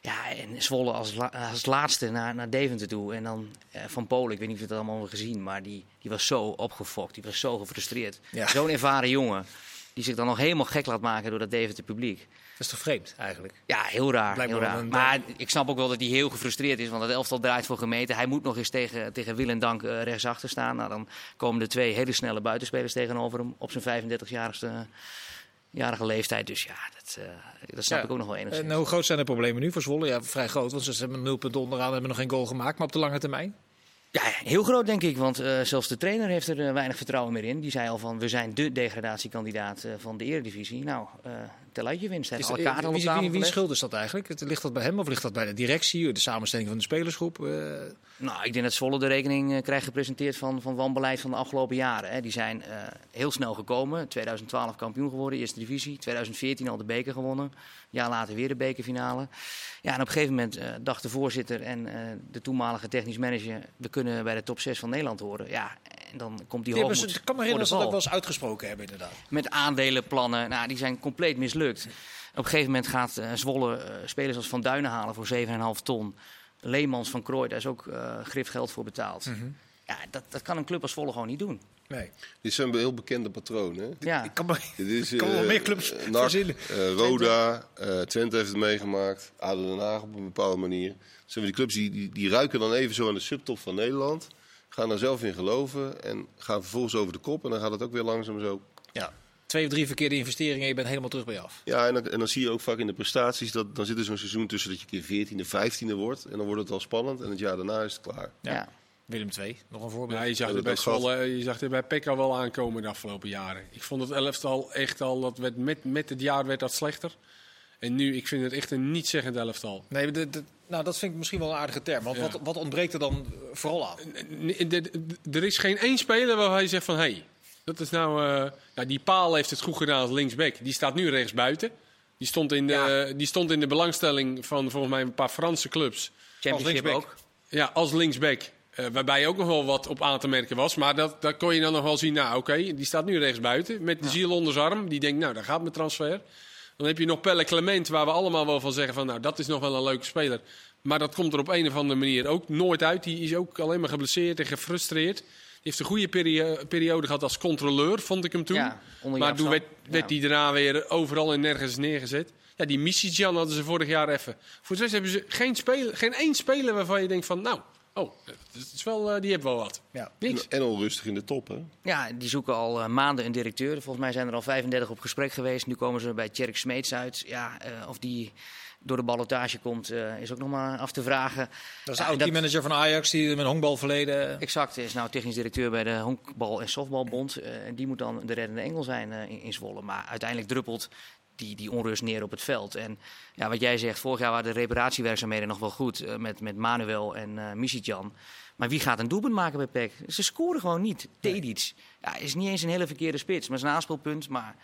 Ja, en Zwolle als, la- als laatste naar, naar Deventer toe. En dan eh, Van Polen, ik weet niet of je het allemaal hebben gezien, maar die, die was zo opgefokt. Die was zo gefrustreerd. Ja. Zo'n ervaren jongen. die zich dan nog helemaal gek laat maken door dat Deventer publiek. Dat is toch vreemd eigenlijk? Ja, heel raar. Heel raar. een- Maar ik snap ook wel dat hij heel gefrustreerd is, want het elftal draait voor gemeten. Hij moet nog eens tegen, tegen wil en dank eh, rechtsachter staan. Nou, dan komen er twee hele snelle buitenspelers tegenover hem op zijn 35-jarige jarige leeftijd. Dus ja, dat, eh, dat snap Ja. ik ook nog wel enigszins. En hoe groot zijn de problemen nu voor Zwolle? Ja, vrij groot, want ze hebben nul punten onderaan en hebben nog geen goal gemaakt. Maar op de lange termijn? Ja, heel groot denk ik, want eh, zelfs de trainer heeft er eh, weinig vertrouwen meer in. Die zei al van, we zijn de degradatiekandidaat eh, van de eredivisie. Nou, eh tel winst. Is- al wie, wie, wie schuld is dat eigenlijk? Het- Ligt dat bij hem of ligt dat bij de directie, de samenstelling van de spelersgroep? Eh, Nou, ik denk dat Zwolle de rekening eh, krijgt gepresenteerd van, van wanbeleid van de afgelopen jaren. Hè. Die zijn eh, heel snel gekomen. 2012 kampioen geworden, eerste divisie. 2014 al de beker gewonnen. Een jaar later weer de bekerfinale. Ja, en op een gegeven moment dacht de voorzitter en de toenmalige technisch manager... we kunnen bij de top 6 van Nederland horen. Ja, en dan komt die hebben hoogmoed ik kan me herinneren dat ze dat ook wel eens uitgesproken hebben inderdaad. Met aandelenplannen, nou, die zijn compleet mislukt. Op een gegeven moment gaat eh, Zwolle eh, spelers als Van Duinen halen voor 7,5 ton. Leemans van Krooi, daar is ook eh grif geld voor betaald. Mhm. Ja, dat, dat kan een club als Zwolle gewoon niet doen. Nee. Dit zijn heel bekende patronen. hè? Ja. Ik kan [LAUGHS] Dit is, ik kan wel eh, meer clubs eh, NAC, verzinnen. eh, Roda, Twente heeft het meegemaakt. ADO Den Haag op een bepaalde manier. Dat zijn die clubs die, die, die ruiken dan even zo aan de subtop van Nederland. Gaan daar zelf in geloven en gaan vervolgens over de kop. En dan gaat het ook weer langzaam zo. Ja. Twee of drie verkeerde investeringen en je bent helemaal terug bij je af. Ja, en dan, en dan zie je ook vaak in de prestaties dat dan zit er zo'n seizoen tussen dat je een keer 14e, 15e wordt. En dan wordt het al spannend. En het jaar daarna is het klaar. Ja. Ja. Willem II, nog een voorbeeld. Ja, je, zag Ja, er dat bij. Zwolle, je zag er bij Pekka wel aankomen de afgelopen jaren. Ik vond het elftal echt al, dat werd met, met het jaar werd dat slechter. En nu, ik vind het echt een niet-zeggend elftal. Nee, de, de- nou, dat vind ik misschien wel een aardige term. Want Ja. wat, wat ontbreekt er dan eh, vooral aan? Er is geen één speler waarvan je zegt van... Hey, dat is nou, eh, nou, die paal heeft het goed gedaan als linksback. Die staat nu rechts buiten. Die stond in de, die stond in de belangstelling van volgens mij een paar Franse clubs. Championship linksback. ook. Ja, als linksback. Eh, waarbij ook nog wel wat op aan te merken was. Maar dat, dat kon je dan nog wel zien. Nou, oké, die staat nu rechts buiten. Met de ziel onder zijn arm. Die denkt, nou, daar gaat mijn transfer. Dan heb je nog Pelle Clement, waar we allemaal wel van zeggen van... Nou, dat is nog wel een leuke speler. Maar dat komt er op een of andere manier ook nooit uit. Die is ook alleen maar geblesseerd en gefrustreerd. Heeft een goede perio- periode gehad als controleur, vond ik hem toen. Ja, maar toen werd, werd Ja. hij daarna weer overal en nergens neergezet. Ja, die Missy-Jan hadden ze vorig jaar even. Voor de rest hebben ze geen, speler, geen één speler waarvan je denkt van... Nou, oh, dat is wel, eh, die hebben wel wat. Ja. Niks. En onrustig in de top, hè? Ja, die zoeken al eh, maanden een directeur. Volgens mij zijn er al 35 op gesprek geweest. Nu komen ze bij Tjerk Smeets uit. Ja, eh, of die door de ballotage komt, eh, is ook nog maar af te vragen. Dat is Ja, de oud dat- teammanager van Ajax, die met honkbalverleden... Exact, is nou technisch directeur bij de Honkbal- en Softbalbond. Eh, en die moet dan de reddende engel zijn eh, in, in Zwolle. Maar uiteindelijk druppelt die, die onrust neer op het veld. En ja, wat jij zegt, vorig jaar waren de reparatiewerkzaamheden nog wel goed. eh, met, met Manuel en eh Misitjan. Maar wie gaat een doelpunt maken bij PEC? Ze scoren gewoon niet. Dedic. Ja, is niet eens een hele verkeerde spits. Maar is een aanspeelpunt. Maar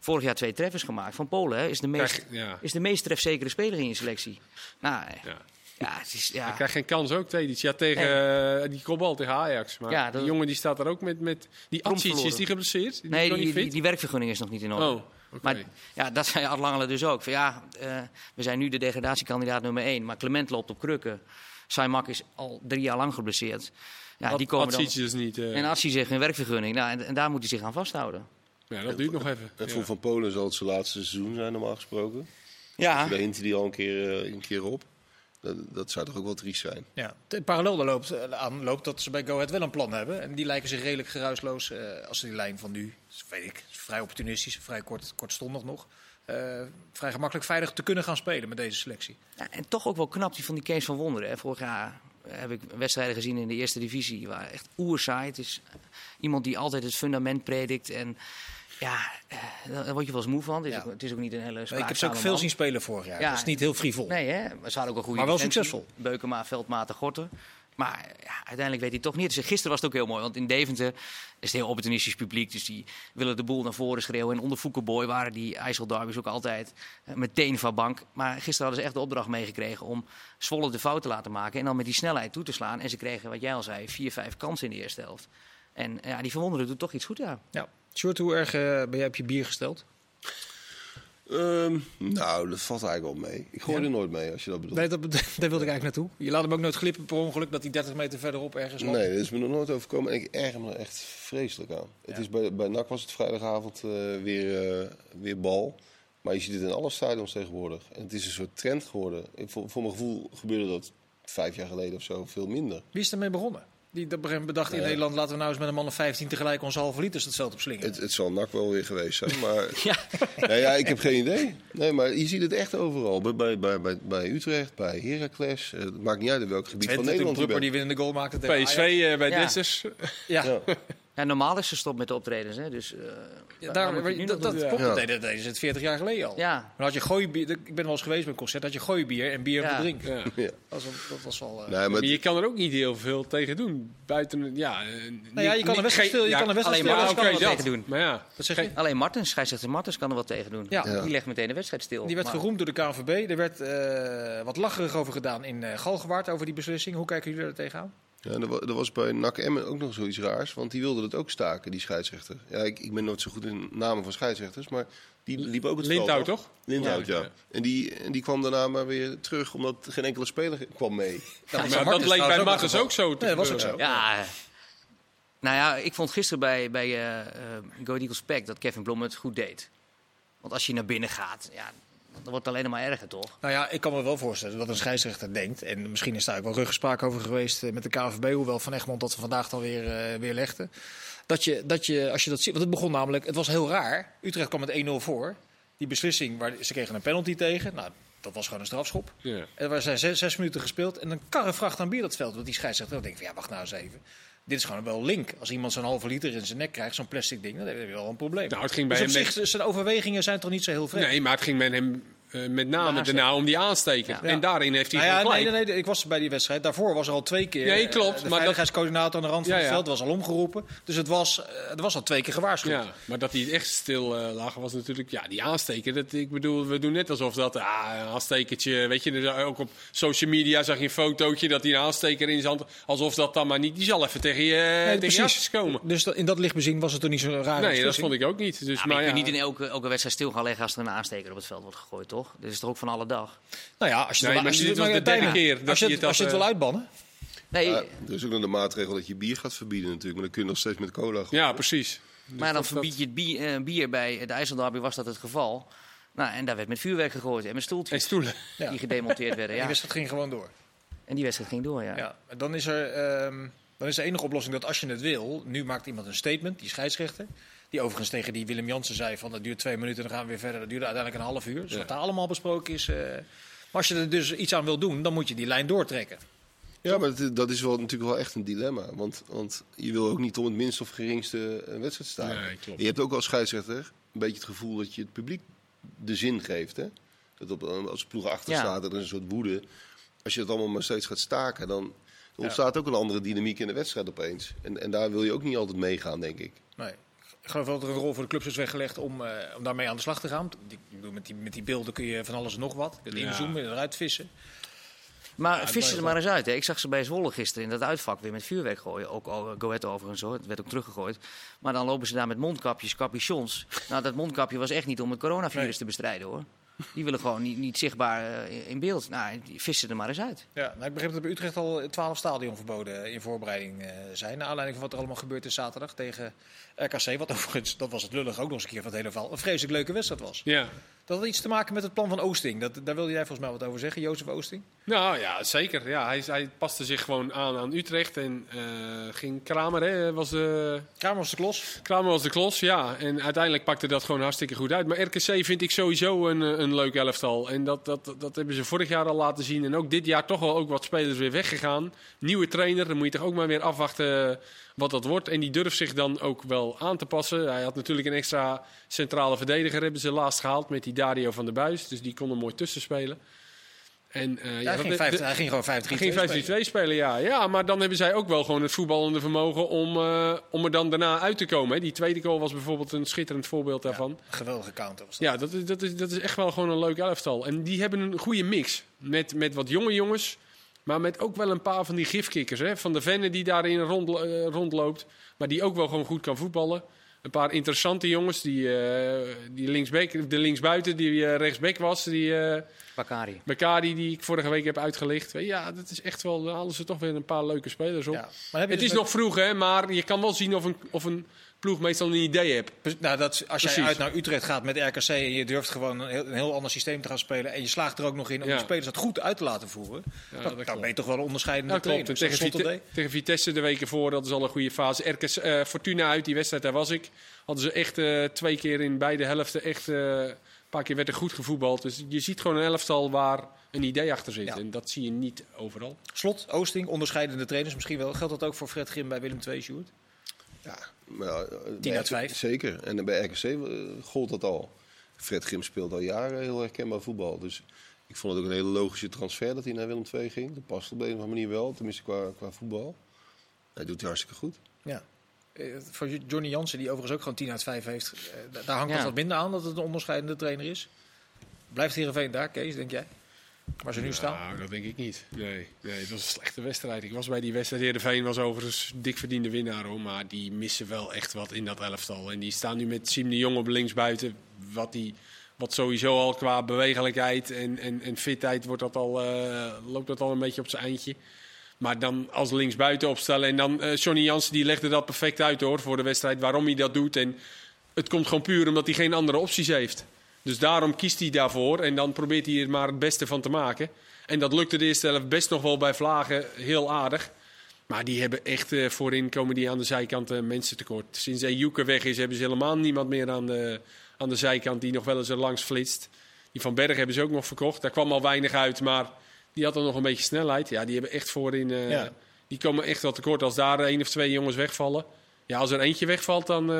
vorig jaar twee treffers gemaakt. Van Polen hè, is, de meest, ja. is de meest trefzekere speler in je selectie. Nou, eh, Ja. ja, het is... Ja. Hij krijgt geen kans ook, Tedic. Ja, tegen eh, die kopbal tegen Ajax. Maar Ja, dat- die jongen die staat daar ook met... met die Atsic, is die geblesseerd? Die Nee, die, niet die, die werkvergunning is nog niet in orde. Oh. Maar ja, dat zei Art Langelen dus ook. Van, ja, eh, we zijn nu de degradatiekandidaat nummer 1, maar Clement loopt op krukken. Saimak is al drie jaar lang geblesseerd. Ja, die komen dan... Atsic dus niet. En Atsi zegt een werkvergunning. Nou, en, en daar moet hij zich aan vasthouden. Ja, dat duurt nog even. En Ja. voor Van Polen zal het zijn laatste seizoen zijn, normaal gesproken. Ja, Daar hint hij al een keer, eh, een keer op. Dat, dat zou toch ook wel triest zijn. Ja, het parallel daar loopt, eh, aan loopt dat ze bij Go Ahead wel een plan hebben. En die lijken zich redelijk geruisloos, eh, als ze die lijn van nu, dat weet ik, vrij opportunistisch, vrij kort, kortstondig nog, eh, vrij gemakkelijk veilig te kunnen gaan spelen met deze selectie. Ja, en toch ook wel knap die van die Kees van Wonderen. Hè. Vorig jaar heb ik wedstrijden gezien in de eerste divisie. Waar echt oerzaai. Het is iemand die altijd het fundament predikt. En ja, eh, daar word je wel eens moe van. Het is, Ja. ook, het is ook niet een hele ik heb ze ook veel man. zien spelen vorig jaar. Ja. dat is niet heel frivol. Nee, hè? Maar ze hadden ook een goede Maar wel defensie. succesvol. Beukema, Veldmaten, Gorten. Maar ja, uiteindelijk weet hij toch niet. Dus gisteren was het ook heel mooi. Want in Deventer is het heel opportunistisch publiek. Dus die willen de boel naar voren schreeuwen. En onder Foukeboy waren die IJsselderby's ook altijd eh, meteen van bank. Maar gisteren hadden ze echt de opdracht meegekregen om Zwolle de fout te laten maken. En dan met die snelheid toe te slaan. En ze kregen, wat jij al zei, vier, vijf kansen in de eerste helft. En ja, die verwonderen doet toch iets goed, ja. Ja. Sjoerd, hoe erg eh, ben jij op je bier gesteld? Ehm, nou, dat valt eigenlijk wel mee. Ik gooi Ja? er nooit mee als je dat bedoelt. Nee, dat, [LAUGHS] daar wilde ik eigenlijk naartoe. Je laat hem ook nooit glippen per ongeluk dat hij 30 meter verderop ergens lag. Nee, dat is me nog nooit overkomen en ik erger me er echt vreselijk aan. Het is bij, bij NAC was het vrijdagavond eh, weer, eh, weer bal. Maar je ziet het in alle stadions tegenwoordig. En het is een soort trend geworden. Ik, voor, voor mijn gevoel gebeurde dat vijf jaar geleden of zo veel minder. Wie is ermee begonnen? Die op een gegeven moment bedacht in. Nederland... laten we nou eens met een man of 15 tegelijk onze halve liters het veld op slingen. Het, het zal NAC wel weer geweest zijn, maar [LAUGHS] Ja, nou ja, ik heb geen idee. Nee, maar je ziet het echt overal. Bij, bij, bij, bij, bij Utrecht, bij Heracles. Eh, Het maakt niet uit in welk gebied Twente, van Nederland je bent. die winnende goal maakte tegen PSV eh, bij Ja. Dessers. Ja, Ja. [LAUGHS] ja, normaal is ze stop met de optredens. Hè, dus, eh, Ja, daar dat, dat doen. klopt. Ja. Dat deden ze het 40 jaar geleden al. Ja, Maar had je gooibier, ik ben wel eens geweest bij een concert, had je gooibier en bier Ja. om te drinken. Ja. [LAUGHS] Ja. Dat, was, dat was wel... eh, Nee, maar je kan er ook niet heel veel tegen doen. Buiten, ja, eh, nou ja, je kan een wedstrijd stil, je kan een wedstrijd alleen stil. maar dat kan er tegen doen. Maar ja, Wat zeg je? alleen Martens, scheidsrechter Martens kan er wat tegen doen. Ja. Ja. Die legt meteen de wedstrijd stil. Die werd Maar- geroemd door de KNVB. Er werd eh, wat lacherig over gedaan in eh Galgenwaard over die beslissing. Hoe kijken jullie er tegenaan? Ja, er, wa- er was bij NAC Emmen ook nog zoiets raars, want die wilde het ook staken, die scheidsrechter. Ja, ik, ik ben nooit zo goed in namen van scheidsrechters, maar die liep ook het veld Lindhout toch? Lindhout, ja. Ja. En, die, en die kwam daarna maar weer terug, omdat geen enkele speler kwam mee. Dat, Maar dat leek bij het ook zo. te Nee, dat was ook zo. Ja. eh, Nou ja, ik vond gisteren bij, bij eh eh Go Eagles Pack dat Kevin Blom het goed deed. Want als je naar binnen gaat, ja, dan wordt alleen maar erger, toch? Nou ja, ik kan me wel voorstellen dat een scheidsrechter denkt. En misschien is daar ook wel ruggespraak over geweest eh, met de KNVB. Hoewel Van Egmond dat vandaag dan weer, eh, weer legde. Dat je, dat je, als je dat ziet. Want het begon namelijk, het was heel raar. Utrecht kwam met 1-0 voor. Die beslissing, waar, ze kregen een penalty tegen. Nou, dat was gewoon een strafschop. Ja. En er zijn zes, zes minuten gespeeld. En een karrevracht aan bier dat veld. Want die scheidsrechter dan denkt van ja, wacht nou eens even. Dit is gewoon wel link. Als iemand zo'n halve liter in zijn nek krijgt, zo'n plastic ding, dan heb je wel een probleem. Nou, het ging bij dus op hem zich, zijn overwegingen zijn toch niet zo heel vreemd. Nee, maar het ging met hem eh, met name Aansteker. daarna om die aansteken. Ja. En daarin heeft hij Nou ja, nee, nee, nee, ik was bij die wedstrijd. Daarvoor was er al twee keer. Nee, klopt, De maar dat- aan de rand van Ja, het veld was al omgeroepen. Dus het was, er was al twee keer gewaarschuwd. Ja, maar dat hij het echt stil eh lag was natuurlijk... Ja, die aansteker, dat, ik bedoel, we doen net alsof dat... Ah, een aanstekertje, weet je, er- ook op social media zag je een fotootje dat hij een aansteker in zijn hand... Alsof dat dan maar niet... Die zal even tegen je, Nee, tegen je komen. Dus dat- in dat licht bezien was het toch niet zo'n rare Nee, dat vond ik ook niet. Dus, Ja, maar maar je ja, kunt niet in elke, elke wedstrijd stil gaan leggen als er een aansteker op het veld wordt gegooid, toch? Dat is toch ook van alle dag? Nou ja, als je Nee, het, als je dit het- was de bijna. derde keer dat als je hij het, het als je het had, wil eh, uitbannen. Nee, Ja, er is ook nog de maatregel dat je bier gaat verbieden natuurlijk, maar dan kun je nog steeds met cola gooien. ja, precies. Dus maar dan verbied je het bier, eh, bier bij de IJsselderby was dat het geval. Nou, en daar werd met vuurwerk gegooid en met En stoeltjes stoelen. Ja. die gedemonteerd werden. Die Ja. wedstrijd ging gewoon door. En die wedstrijd ging door, ja. Ja. en Dan is er ehm, dan is de enige oplossing dat als je het wil, nu maakt iemand een statement, die scheidsrechter. Die overigens tegen die Willem Jansen zei van dat duurt twee minuten, dan gaan we weer verder. Dat duurde uiteindelijk een half uur. Dus Ja. wat daar allemaal besproken is. eh, maar als je er dus iets aan wil doen, dan moet je die lijn doortrekken. Ja, maar dat, dat is wel, natuurlijk wel echt een dilemma. Want, want je wil ook niet om het minst of geringste een wedstrijd staan. Nee, klopt. Je hebt ook als scheidsrechter een beetje het gevoel dat je het publiek de zin geeft. Hè? Dat op, als ploeg achter Ja. staat, er is een soort woede. Als je het allemaal maar steeds gaat staken, dan ontstaat ook een andere dynamiek in de wedstrijd opeens. En, en daar wil je ook niet altijd meegaan, denk ik. Nee. Ik geloof wel dat er een rol voor de clubs is weggelegd om, eh, om daarmee aan de slag te gaan. Die, ik bedoel, met, die, met die beelden kun je van alles en nog wat. Je kunt Ja. inzoomen, eruit vissen. Maar Ja, vissen het er maar eens uit. Hè. Ik zag ze bij Zwolle gisteren in dat uitvak weer met vuurwerk gooien. Ook al Go Ahead overigens hoor. Het werd ook teruggegooid. Maar dan lopen ze daar met mondkapjes, capuchons. Nou, dat mondkapje was echt niet om het coronavirus Nee. te bestrijden hoor. Die willen gewoon niet, niet zichtbaar eh, in beeld. Nou, die vissen er maar eens uit. Ja, nou, ik begreep dat er bij Utrecht al 12 stadionverboden in voorbereiding eh, zijn. Naar aanleiding van wat er allemaal gebeurd is zaterdag tegen RKC. Wat [LAUGHS] overigens, dat was het lullig ook nog eens een keer van het hele verhaal, een vreselijk leuke wedstrijd was. Ja. Dat had iets te maken met het plan van Oosting. Dat, daar wilde jij volgens mij wat over zeggen, Jozef Oosting. Nou ja, zeker. Ja, hij, hij paste zich gewoon aan aan Utrecht en eh, ging Kramer, hè, was de... Kramer was de klos. Kramer was de klos, ja. En uiteindelijk pakte dat gewoon hartstikke goed uit. Maar RKC vind ik sowieso een, eh, een leuk elftal. En dat, dat, dat hebben ze vorig jaar al laten zien. En ook dit jaar toch wel ook wat spelers weer weggegaan. Nieuwe trainer, dan moet je toch ook maar weer afwachten wat dat wordt. En die durft zich dan ook wel aan te passen. Hij had natuurlijk een extra centrale verdediger, hebben ze laatst gehaald met die Dario van der Buis. Dus die kon er mooi tussen spelen. En, eh, ja, hij, dat- ging de- hij ging gewoon 5 3 hij ging 5-3-2 spelen, ja. Ja, maar dan hebben zij ook wel gewoon het voetballende vermogen om, eh, om er dan daarna uit te komen. Hè. Die tweede goal was bijvoorbeeld een schitterend voorbeeld daarvan. Geweldige counter was dat. Ja, dat, is, dat, is, dat is echt wel gewoon een leuk elftal. En die hebben een goede mix. Met, met wat jonge jongens, maar met ook wel een paar van die gifkikkers. Hè. Van de Venne die daarin rond, eh, rondloopt, maar die ook wel gewoon goed kan voetballen. een paar interessante jongens. Die, eh die linksback, de linksbuiten, die eh, rechtsback was. Die eh Bakari. Bakari, die ik vorige week heb uitgelicht. Ja, dat is echt wel... Daar halen ze toch weer een paar leuke spelers op. Ja. Maar heb je Het dus is met- nog vroeg, hè, maar je kan wel zien of een, of een ploeg meestal een idee heeft. Nou, dat, als jij Precies. uit naar Utrecht gaat met RKC en je durft gewoon een heel, een heel ander systeem te gaan spelen. En je slaagt er ook nog in om Ja. de spelers dat goed uit te laten voeren. Ja, dat dan ben je toch wel een onderscheidende Ja, trainer. tegen, Vite- tegen Vitesse de weken voor, dat is al een goede fase. RKC, eh, Fortuna uit, die wedstrijd, daar was ik. Hadden ze echt eh, twee keer in beide helften echt... eh, een paar keer werd er goed gevoetbald. Dus je ziet gewoon een elftal waar een idee achter zit. Ja. En dat zie je niet overal. Slot, Oosting, onderscheidende trainers misschien wel. Geldt dat ook voor Fred Grim bij Willem II, Sjoerd? Ja, maar, ja, eh, 10 bij- uit 5. Zeker. En bij RKC eh, gold dat al. Fred Grim speelt al jaren heel herkenbaar voetbal. Dus ik vond het ook een hele logische transfer dat hij naar Willem II ging. Dat past op de een of andere manier wel, tenminste qua, qua voetbal. Hij doet hij hartstikke goed. Ja. Eh, voor Johnny Jansen, die overigens ook gewoon 10 uit 5 heeft. eh, da- daar hangt Ja. het wat minder aan dat het een onderscheidende trainer is. Blijft Heerenveen daar, Kees, denk jij? Waar ze nu staan? Dat denk ik niet. Nee, nee, het was een slechte wedstrijd. Ik was bij die wedstrijd. Heerenveen was overigens dik verdiende winnaar. Hoor, maar die missen wel echt wat in dat elftal. En die staan nu met Siem de Jong op linksbuiten. Wat, die, wat sowieso al qua bewegelijkheid en, en, en fitheid wordt dat al, eh, loopt dat al een beetje op zijn eindje. Maar dan als linksbuiten opstellen. En dan eh Johnny Jansen die legde dat perfect uit hoor, voor de wedstrijd. Waarom hij dat doet. En het komt gewoon puur omdat hij geen andere opties heeft. Dus daarom kiest hij daarvoor. En dan probeert hij er maar het beste van te maken. En dat lukte de eerste helft best nog wel bij Vlagen heel aardig. Maar die hebben echt eh, voorin komen die aan de zijkant eh, mensen tekort. Sinds Ejuke weg is, hebben ze helemaal niemand meer aan de, aan de zijkant die nog wel eens er langs flitst. Die van Berg hebben ze ook nog verkocht. Daar kwam al weinig uit, maar die had dan nog een beetje snelheid. Ja, die hebben echt voorin. eh, Ja. Die komen echt wel tekort als daar één of twee jongens wegvallen. Ja, als er eentje wegvalt, dan,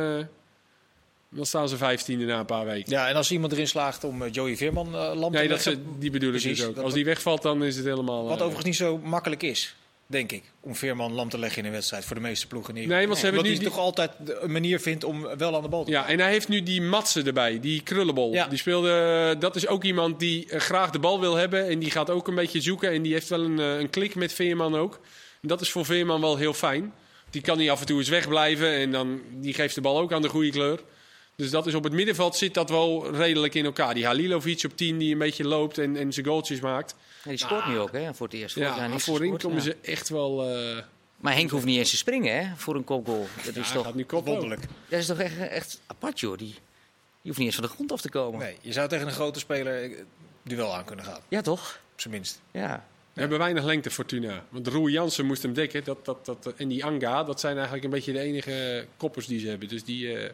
dan staan ze vijftiende na een paar weken. Ja, en als iemand erin slaagt om eh, Joey Veerman uh, lam te Nee, dat leggen, ze, die bedoel ik dus ook. Als die wegvalt, dan is het helemaal... Wat eh, overigens niet zo makkelijk is, denk ik, om Veerman lam te leggen in een wedstrijd voor de meeste ploegen. Niet. Nee, want ze hebben nu hij toch altijd een manier vindt om wel aan de bal te Ja, en hij heeft nu die Matsen erbij, die krullenbol. Ja. Die speelde, dat is ook iemand die eh, graag de bal wil hebben. En die gaat ook een beetje zoeken. En die heeft wel een, eh, een klik met Veerman ook. En dat is voor Veerman wel heel fijn. Die kan niet af en toe eens wegblijven. En dan, die geeft de bal ook aan de goede kleur. Dus dat is op het middenveld zit dat wel redelijk in elkaar. Die Halilovic op 10 die een beetje loopt en, en zijn goaltjes maakt. Ja, die scoort nu ook, hè, voor het eerst. Ja, niet voorin komen ja. ze echt wel... eh Maar Henk hoeft niet eens te springen, hè, voor een kopgoal. Dat ja, is hij toch, gaat nu kop. Wonderlijk. dat is toch echt, echt apart, joh. Die, die hoeft niet eens van de grond af te komen. Nee, je zou tegen een grote speler eh, duel aan kunnen gaan, Ja, toch? op zijn minst. Ja. We hebben weinig lengte, Fortuna. Want Roel Jansen moest hem dekken. Dat, dat, dat, en die Anga, dat zijn eigenlijk een beetje de enige koppers die ze hebben. Dus die, eh, die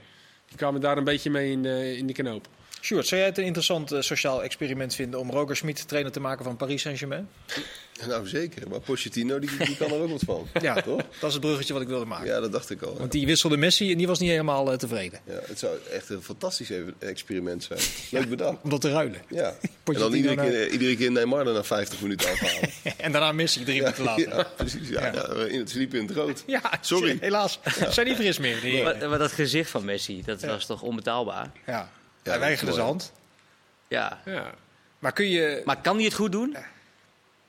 kwamen daar een beetje mee in de, in de knoop. Sjoerd, zou jij het een interessant eh, sociaal experiment vinden om Roger Schmid trainer te maken van Paris Saint-Germain? [LAUGHS] Nou zeker, maar Pochettino die, die kan er ook wat van. Ja, toch? Dat is het bruggetje wat ik wilde maken. Ja, dat dacht ik al. ja. Want die wisselde Messi en die was niet helemaal eh, tevreden. Ja, het zou echt een fantastisch experiment zijn. Leuk bedacht. Om dat te ruilen. Ja. [LAUGHS] En dan iedere naar- keer, iedere keer Neymar na 50 minuten afhalen. [LAUGHS] En daarna Messi drie ja, minuten later. Ja, ja, precies. Ja, ja. in het sliep in het rood. Sorry. helaas. Zijn niet fris meer. Maar, maar dat gezicht van Messi, dat Ja. was toch onbetaalbaar? ja. Ja, Hij weigerde zijn hand. Ja. Ja. Maar kun je... Maar kan hij het goed doen? Nou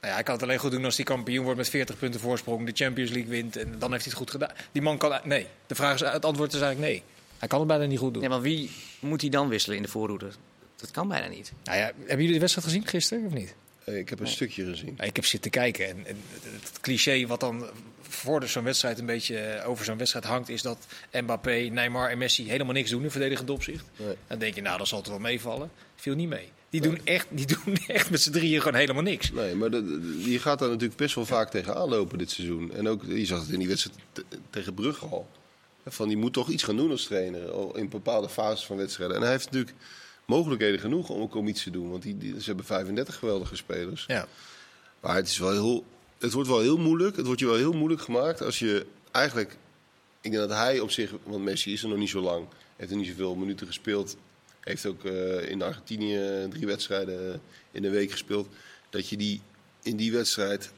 ja, hij kan het alleen goed doen als hij kampioen wordt met 40 punten voorsprong, de Champions League wint en dan heeft hij het goed gedaan. Die man kan... Nee. De vraag is, het antwoord is eigenlijk nee. Hij kan het bijna niet goed doen. Ja, maar wie moet hij dan wisselen in de voorhoede? Dat kan bijna niet. Nou ja, hebben jullie de wedstrijd gezien gisteren of niet? Eh, Ik heb een stukje gezien. Ik heb zitten kijken en, en het, cliché wat dan voor de- zo'n wedstrijd een beetje eh, over zo'n wedstrijd hangt, is dat Mbappé, Neymar en Messi helemaal niks doen in verdedigend opzicht. Nee. Dan denk je, nou, dat zal het wel meevallen. Viel niet mee. Die doen echt, die [LAUGHS] doen echt met z'n drieën gewoon helemaal niks. Nee, maar de- de- je gaat daar natuurlijk best wel vaak tegenaan lopen dit seizoen. En ook, je zag het in die wedstrijd te- tegen Brugge al. Van, die moet toch iets gaan doen als trainer in bepaalde fases van wedstrijden. En hij heeft natuurlijk mogelijkheden genoeg om ook om iets te doen. Want die, die- ze hebben 35 geweldige spelers. Ja. Maar het, is wel heel, het wordt wel heel moeilijk. Het wordt je wel heel moeilijk gemaakt als je eigenlijk... Ik denk dat hij op zich, want Messi is er nog niet zo lang. Heeft er niet zoveel minuten gespeeld. Heeft ook eh, in Argentinië drie wedstrijden in de week gespeeld. Dat je die in die wedstrijd...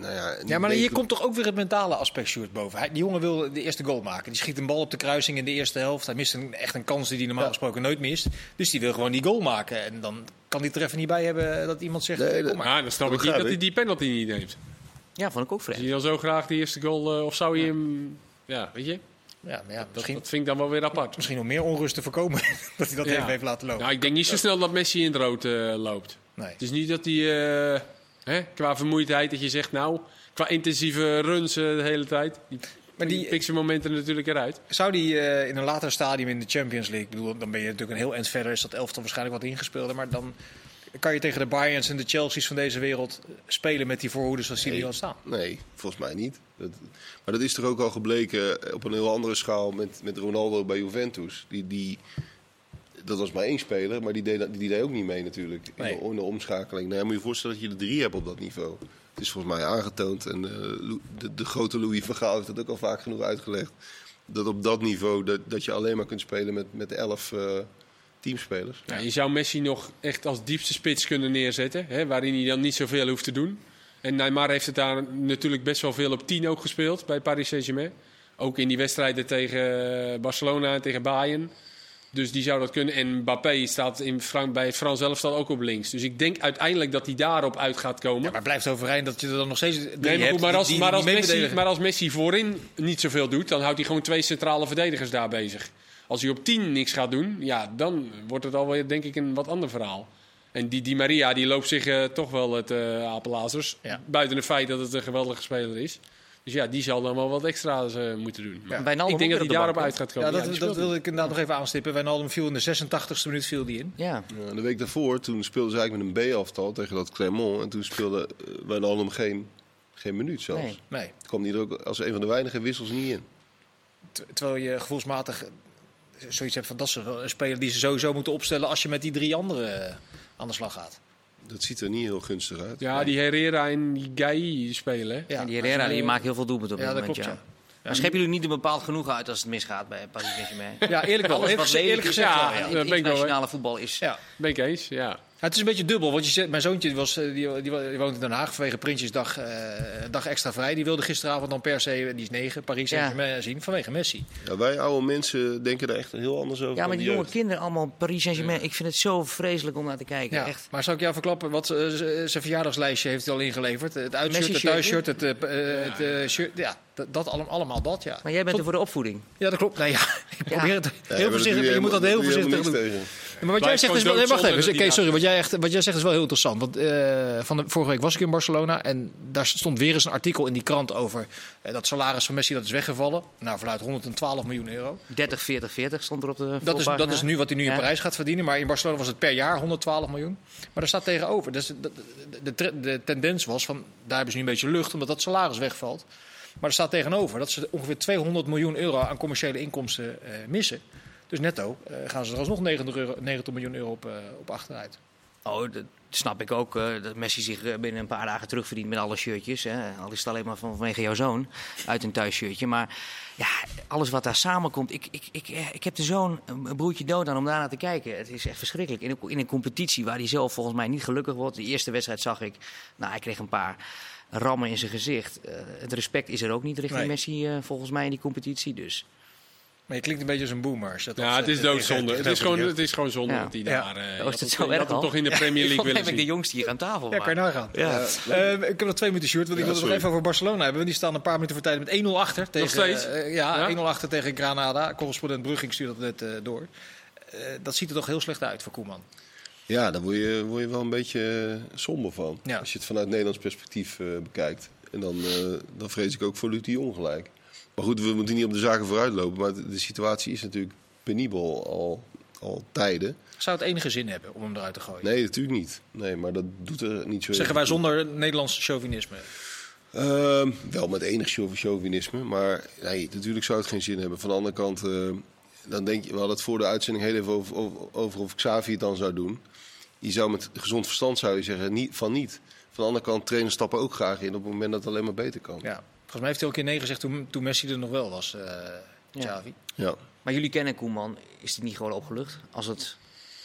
Nou ja, Ja, maar hier komt toch ook weer het mentale aspect Sjoerd boven. Hij, die jongen wil de eerste goal maken. Die schiet een bal op de kruising in de eerste helft. Hij mist een, echt een kans die hij normaal Ja. gesproken nooit mist. Dus die wil gewoon die goal maken. En dan kan hij er even niet bij hebben dat iemand zegt... Nee, kom dat- maar. Maar dan snap Dat ik niet dat hij die penalty niet neemt. Ja, vond ik ook Zie vreemd. je dan zo graag die eerste goal? eh, of zou je hem... Ja, weet je? Ja, maar ja, Dat, misschien, dat vind ik dan wel weer apart. misschien om meer onrust te voorkomen [LAUGHS] dat hij dat Ja. even heeft laten lopen. Nou, ik denk niet zo snel dat Messi in het rood eh, loopt. Nee. Het is niet dat hij eh, hè, qua vermoeidheid dat je zegt, nou, qua intensieve runs eh, de hele tijd. Die, Maar die die, pikt zijn momenten natuurlijk eruit. Zou die eh, in een later stadium in de Champions League, ik bedoel, dan ben je natuurlijk een heel eind verder, is dat elftal waarschijnlijk wat ingespeeld, maar dan kan je tegen de Bayerns en de Chelsea's van deze wereld spelen met die voorhoeders zoals die Nee. al staan. Nee, volgens mij niet. Dat, maar dat is toch ook al gebleken op een heel andere schaal met, met Ronaldo bij Juventus. Die, die, dat was maar één speler, maar die deed, die deed ook niet mee natuurlijk in, Nee. de, in de omschakeling. Nou, ja, moet je voorstellen dat je er drie hebt op dat niveau. Het is volgens mij aangetoond en eh, de, de grote Louis van Gaal heeft dat ook al vaak genoeg uitgelegd. Dat op dat niveau dat, dat je alleen maar kunt spelen met, met elf eh, teamspelers. Ja, je zou Messi nog echt als diepste spits kunnen neerzetten, hè, waarin hij dan niet zoveel hoeft te doen. En Neymar heeft het daar natuurlijk best wel veel op 10 ook gespeeld bij Paris Saint-Germain. Ook in die wedstrijden tegen eh, Barcelona en tegen Bayern. Dus die zou dat kunnen. En Mbappé staat in Fran bij het Frans elftal ook op links. Dus ik denk uiteindelijk dat hij daarop uit gaat komen. Ja, maar blijft overeind dat je er dan nog steeds Nee, maar, goed, maar, die- als, die maar, Messi, maar als Messi voorin niet zoveel doet, dan houdt hij gewoon twee centrale verdedigers daar bezig. Als hij op 10 niks gaat doen, ja, dan wordt het alweer denk ik een wat ander verhaal. En die Di Maria die loopt zich eh, toch wel het uh, apenlazers. Ja. Buiten het feit dat het een geweldige speler is. Dus ja, die zal dan wel wat extra's eh, moeten doen. Maar Wijnaldum ik denk dat hij de daarop uit gaat komen. Ja, dat, dat wilde ik inderdaad nog even aanstippen. Wijnaldum viel in de 86e minuut viel die in. Ja. Ja, en de week daarvoor, toen speelden ze eigenlijk met een B-aftal tegen dat Clermont. En toen speelde uh, Wijnaldum geen, geen minuut zelfs. Nee. Nee. kwam hij er ook als een van de weinige wissels niet in. Ter- Terwijl je gevoelsmatig zoiets hebt van dat is een speler die ze sowieso moeten opstellen als je met die drie anderen eh, aan de slag gaat. Dat ziet er niet heel gunstig uit. Ja, die Herrera en die Gai spelen. hè. Ja, en die Herrera die maakt heel veel doelpunten op Ja, dit dat moment. klopt. ja. Ja. Maar scheppen jullie niet een bepaald genoegen uit als het misgaat bij Paris Saint-Germain? Ja, eerlijk wel. Alles Eerlijk, wat eerlijk gezegd ja, ja. internationale voetbal is... Ja. Ben ik eens, ja. Ja, het is een beetje dubbel, want je zegt, mijn zoontje die was, eh, die, die, die woont in Den Haag vanwege Prinsjesdag eh, een dag extra vrij. Die wilde gisteravond dan per se, die is negen, Paris Ja. Saint-Germain zien vanwege Messi. Ja, wij oude mensen denken daar echt heel anders over. Ja, maar de die jonge jeugd. kinderen allemaal Paris Saint-Germain. Ik vind het zo vreselijk om naar te kijken. Ja, Echt. maar zal ik jou verklappen, wat eh, zijn verjaardagslijstje heeft hij al ingeleverd? Het uitshirt, het thuisshirt, het, het shirt, ja, dat, dat allemaal, allemaal dat, ja. Maar jij bent Tot- er voor de opvoeding. Ja, dat klopt. Nee, ja, [LAUGHS] ik Ja. probeer het Ja, heel voorzichtig, je moet dat heel voorzichtig doen. Maar wat jij zegt is wel, nee, wacht even. sorry, wat jij, echt, wat jij zegt is wel heel interessant. Want eh, van de, vorige week was ik in Barcelona en daar stond weer eens een artikel in die krant over eh, dat salaris van Messi dat is weggevallen. Nou, vanuit 112 miljoen euro. 30, 40, 40 stond er op de Dat is, dat is nu wat hij nu in Ja. Parijs gaat verdienen. Maar in Barcelona was het per jaar 112 miljoen. Maar daar staat tegenover. Dus de, de, de tendens was van, daar hebben ze nu een beetje lucht omdat dat salaris wegvalt. Maar er staat tegenover dat ze ongeveer 200 miljoen euro aan commerciële inkomsten eh, missen. Dus netto eh, gaan ze er alsnog 90, euro, 90 miljoen euro op, eh, op achteruit. Oh, dat snap ik ook. dat Messi zich binnen een paar dagen terugverdient met alle shirtjes. Hè. Al is het alleen maar van- vanwege jouw zoon uit een thuisshirtje. Maar ja, alles wat daar samenkomt. Ik, ik, ik, ik heb de zoon een broertje dood aan om daarnaar te kijken. Het is echt verschrikkelijk. In een, in een competitie waar hij zelf volgens mij niet gelukkig wordt. De eerste wedstrijd zag ik. Nou, hij kreeg een paar rammen in zijn gezicht. Eh, het respect is er ook niet richting Nee. Messi eh, volgens mij in die competitie. Dus Maar je klinkt een beetje als een boomer. als dat Ja, het is tegen- doodzonde. Het is gewoon, het is gewoon zonde Ja. dat hij Ja. daar... eh, je oh, is het zo erg toch in de Premier [LAUGHS] League willen ben ik de zien. jongste hier aan tafel. Ja, kan je nagaan. Ja. Eh, ik heb nog twee minuten shirt, want ik Ja, wil het nog even over Barcelona hebben. Want die staan een paar minuten voor tijd met 1-0 achter. Tegen, steeds? eh, ja, Ja? 1-0 achter tegen Granada. Correspondent Brugging stuurde dat net eh, door. Eh, dat ziet er toch heel slecht uit voor Koeman. Ja, daar word je, word je wel een beetje eh, somber van. Ja. Als je het vanuit Nederlands perspectief eh, bekijkt. En dan, eh, dan vrees ik ook voor Luc de Jong gelijk. Maar goed, we moeten niet op de zaken vooruitlopen. Maar de, de situatie is natuurlijk penibel al, al tijden. Zou het enige zin hebben om hem eruit te gooien? Nee, natuurlijk niet. Nee, maar dat doet er niet zo Zeggen wij zonder Nederlands chauvinisme. Ehm, wel met enig chauv- chauvinisme, maar nee, natuurlijk zou het geen zin hebben. Van de andere kant, dan denk je, we hadden het voor de uitzending heel even over, over, over of Xavi het dan zou doen. Je zou met gezond verstand zou je zeggen niet, van niet. Van de andere kant, trainers stappen ook graag in op het moment dat het alleen maar beter kan. Ja. Volgens mij heeft hij ook een keer nee gezegd toen, toen Messi er nog wel was, eh Xavi. Ja. Maar jullie kennen Koeman. Is het niet gewoon opgelucht als het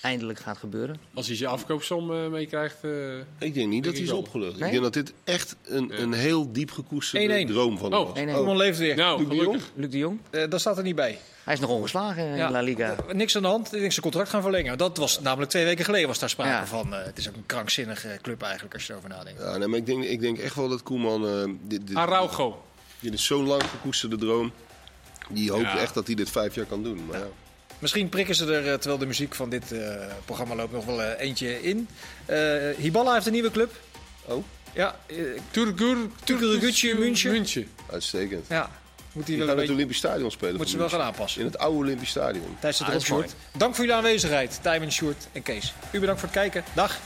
eindelijk gaat gebeuren? Als hij zijn afkoopsom eh, meekrijgt... eh, Ik denk niet dat hij is opgelucht. Nee? Ik denk dat dit echt een, een heel diep gekoesterde 1-1. droom van hem Oh, was. 1-1. Koeman leeft weer. nou, Luc de Jong? Luc de Jong? Eh, dat staat er niet bij. Hij is nog ongeslagen in Ja. La Liga. Niks aan de hand. Ik denk zijn contract gaan verlengen. Dat was namelijk twee weken geleden was daar sprake Ja. van. Eh, het is ook een krankzinnige club eigenlijk als je erover nadenkt. Ja, nee, maar ik denk, ik denk echt wel dat Koeman... eh, dit, dit, Araujo. dit is zo'n lang gekoesterde droom. Die hoopt Ja. echt dat hij dit vijf jaar kan doen. Maar ja. Misschien prikken ze er, eh, terwijl de muziek van dit eh, programma loopt, nog wel eh, eentje in. Eh Hiballa heeft een nieuwe club. Oh, Ja, Turgur, Turgutje München. München. uitstekend. ja. moet hij wel gaan een het Olympisch Stadion spelen. moet ze wel gaan aanpassen. In het oude Olympisch Stadion. Tijdens de Ah. Dank voor jullie aanwezigheid, Tijmen, Sjoerd en Kees. U bedankt voor het kijken. Dag.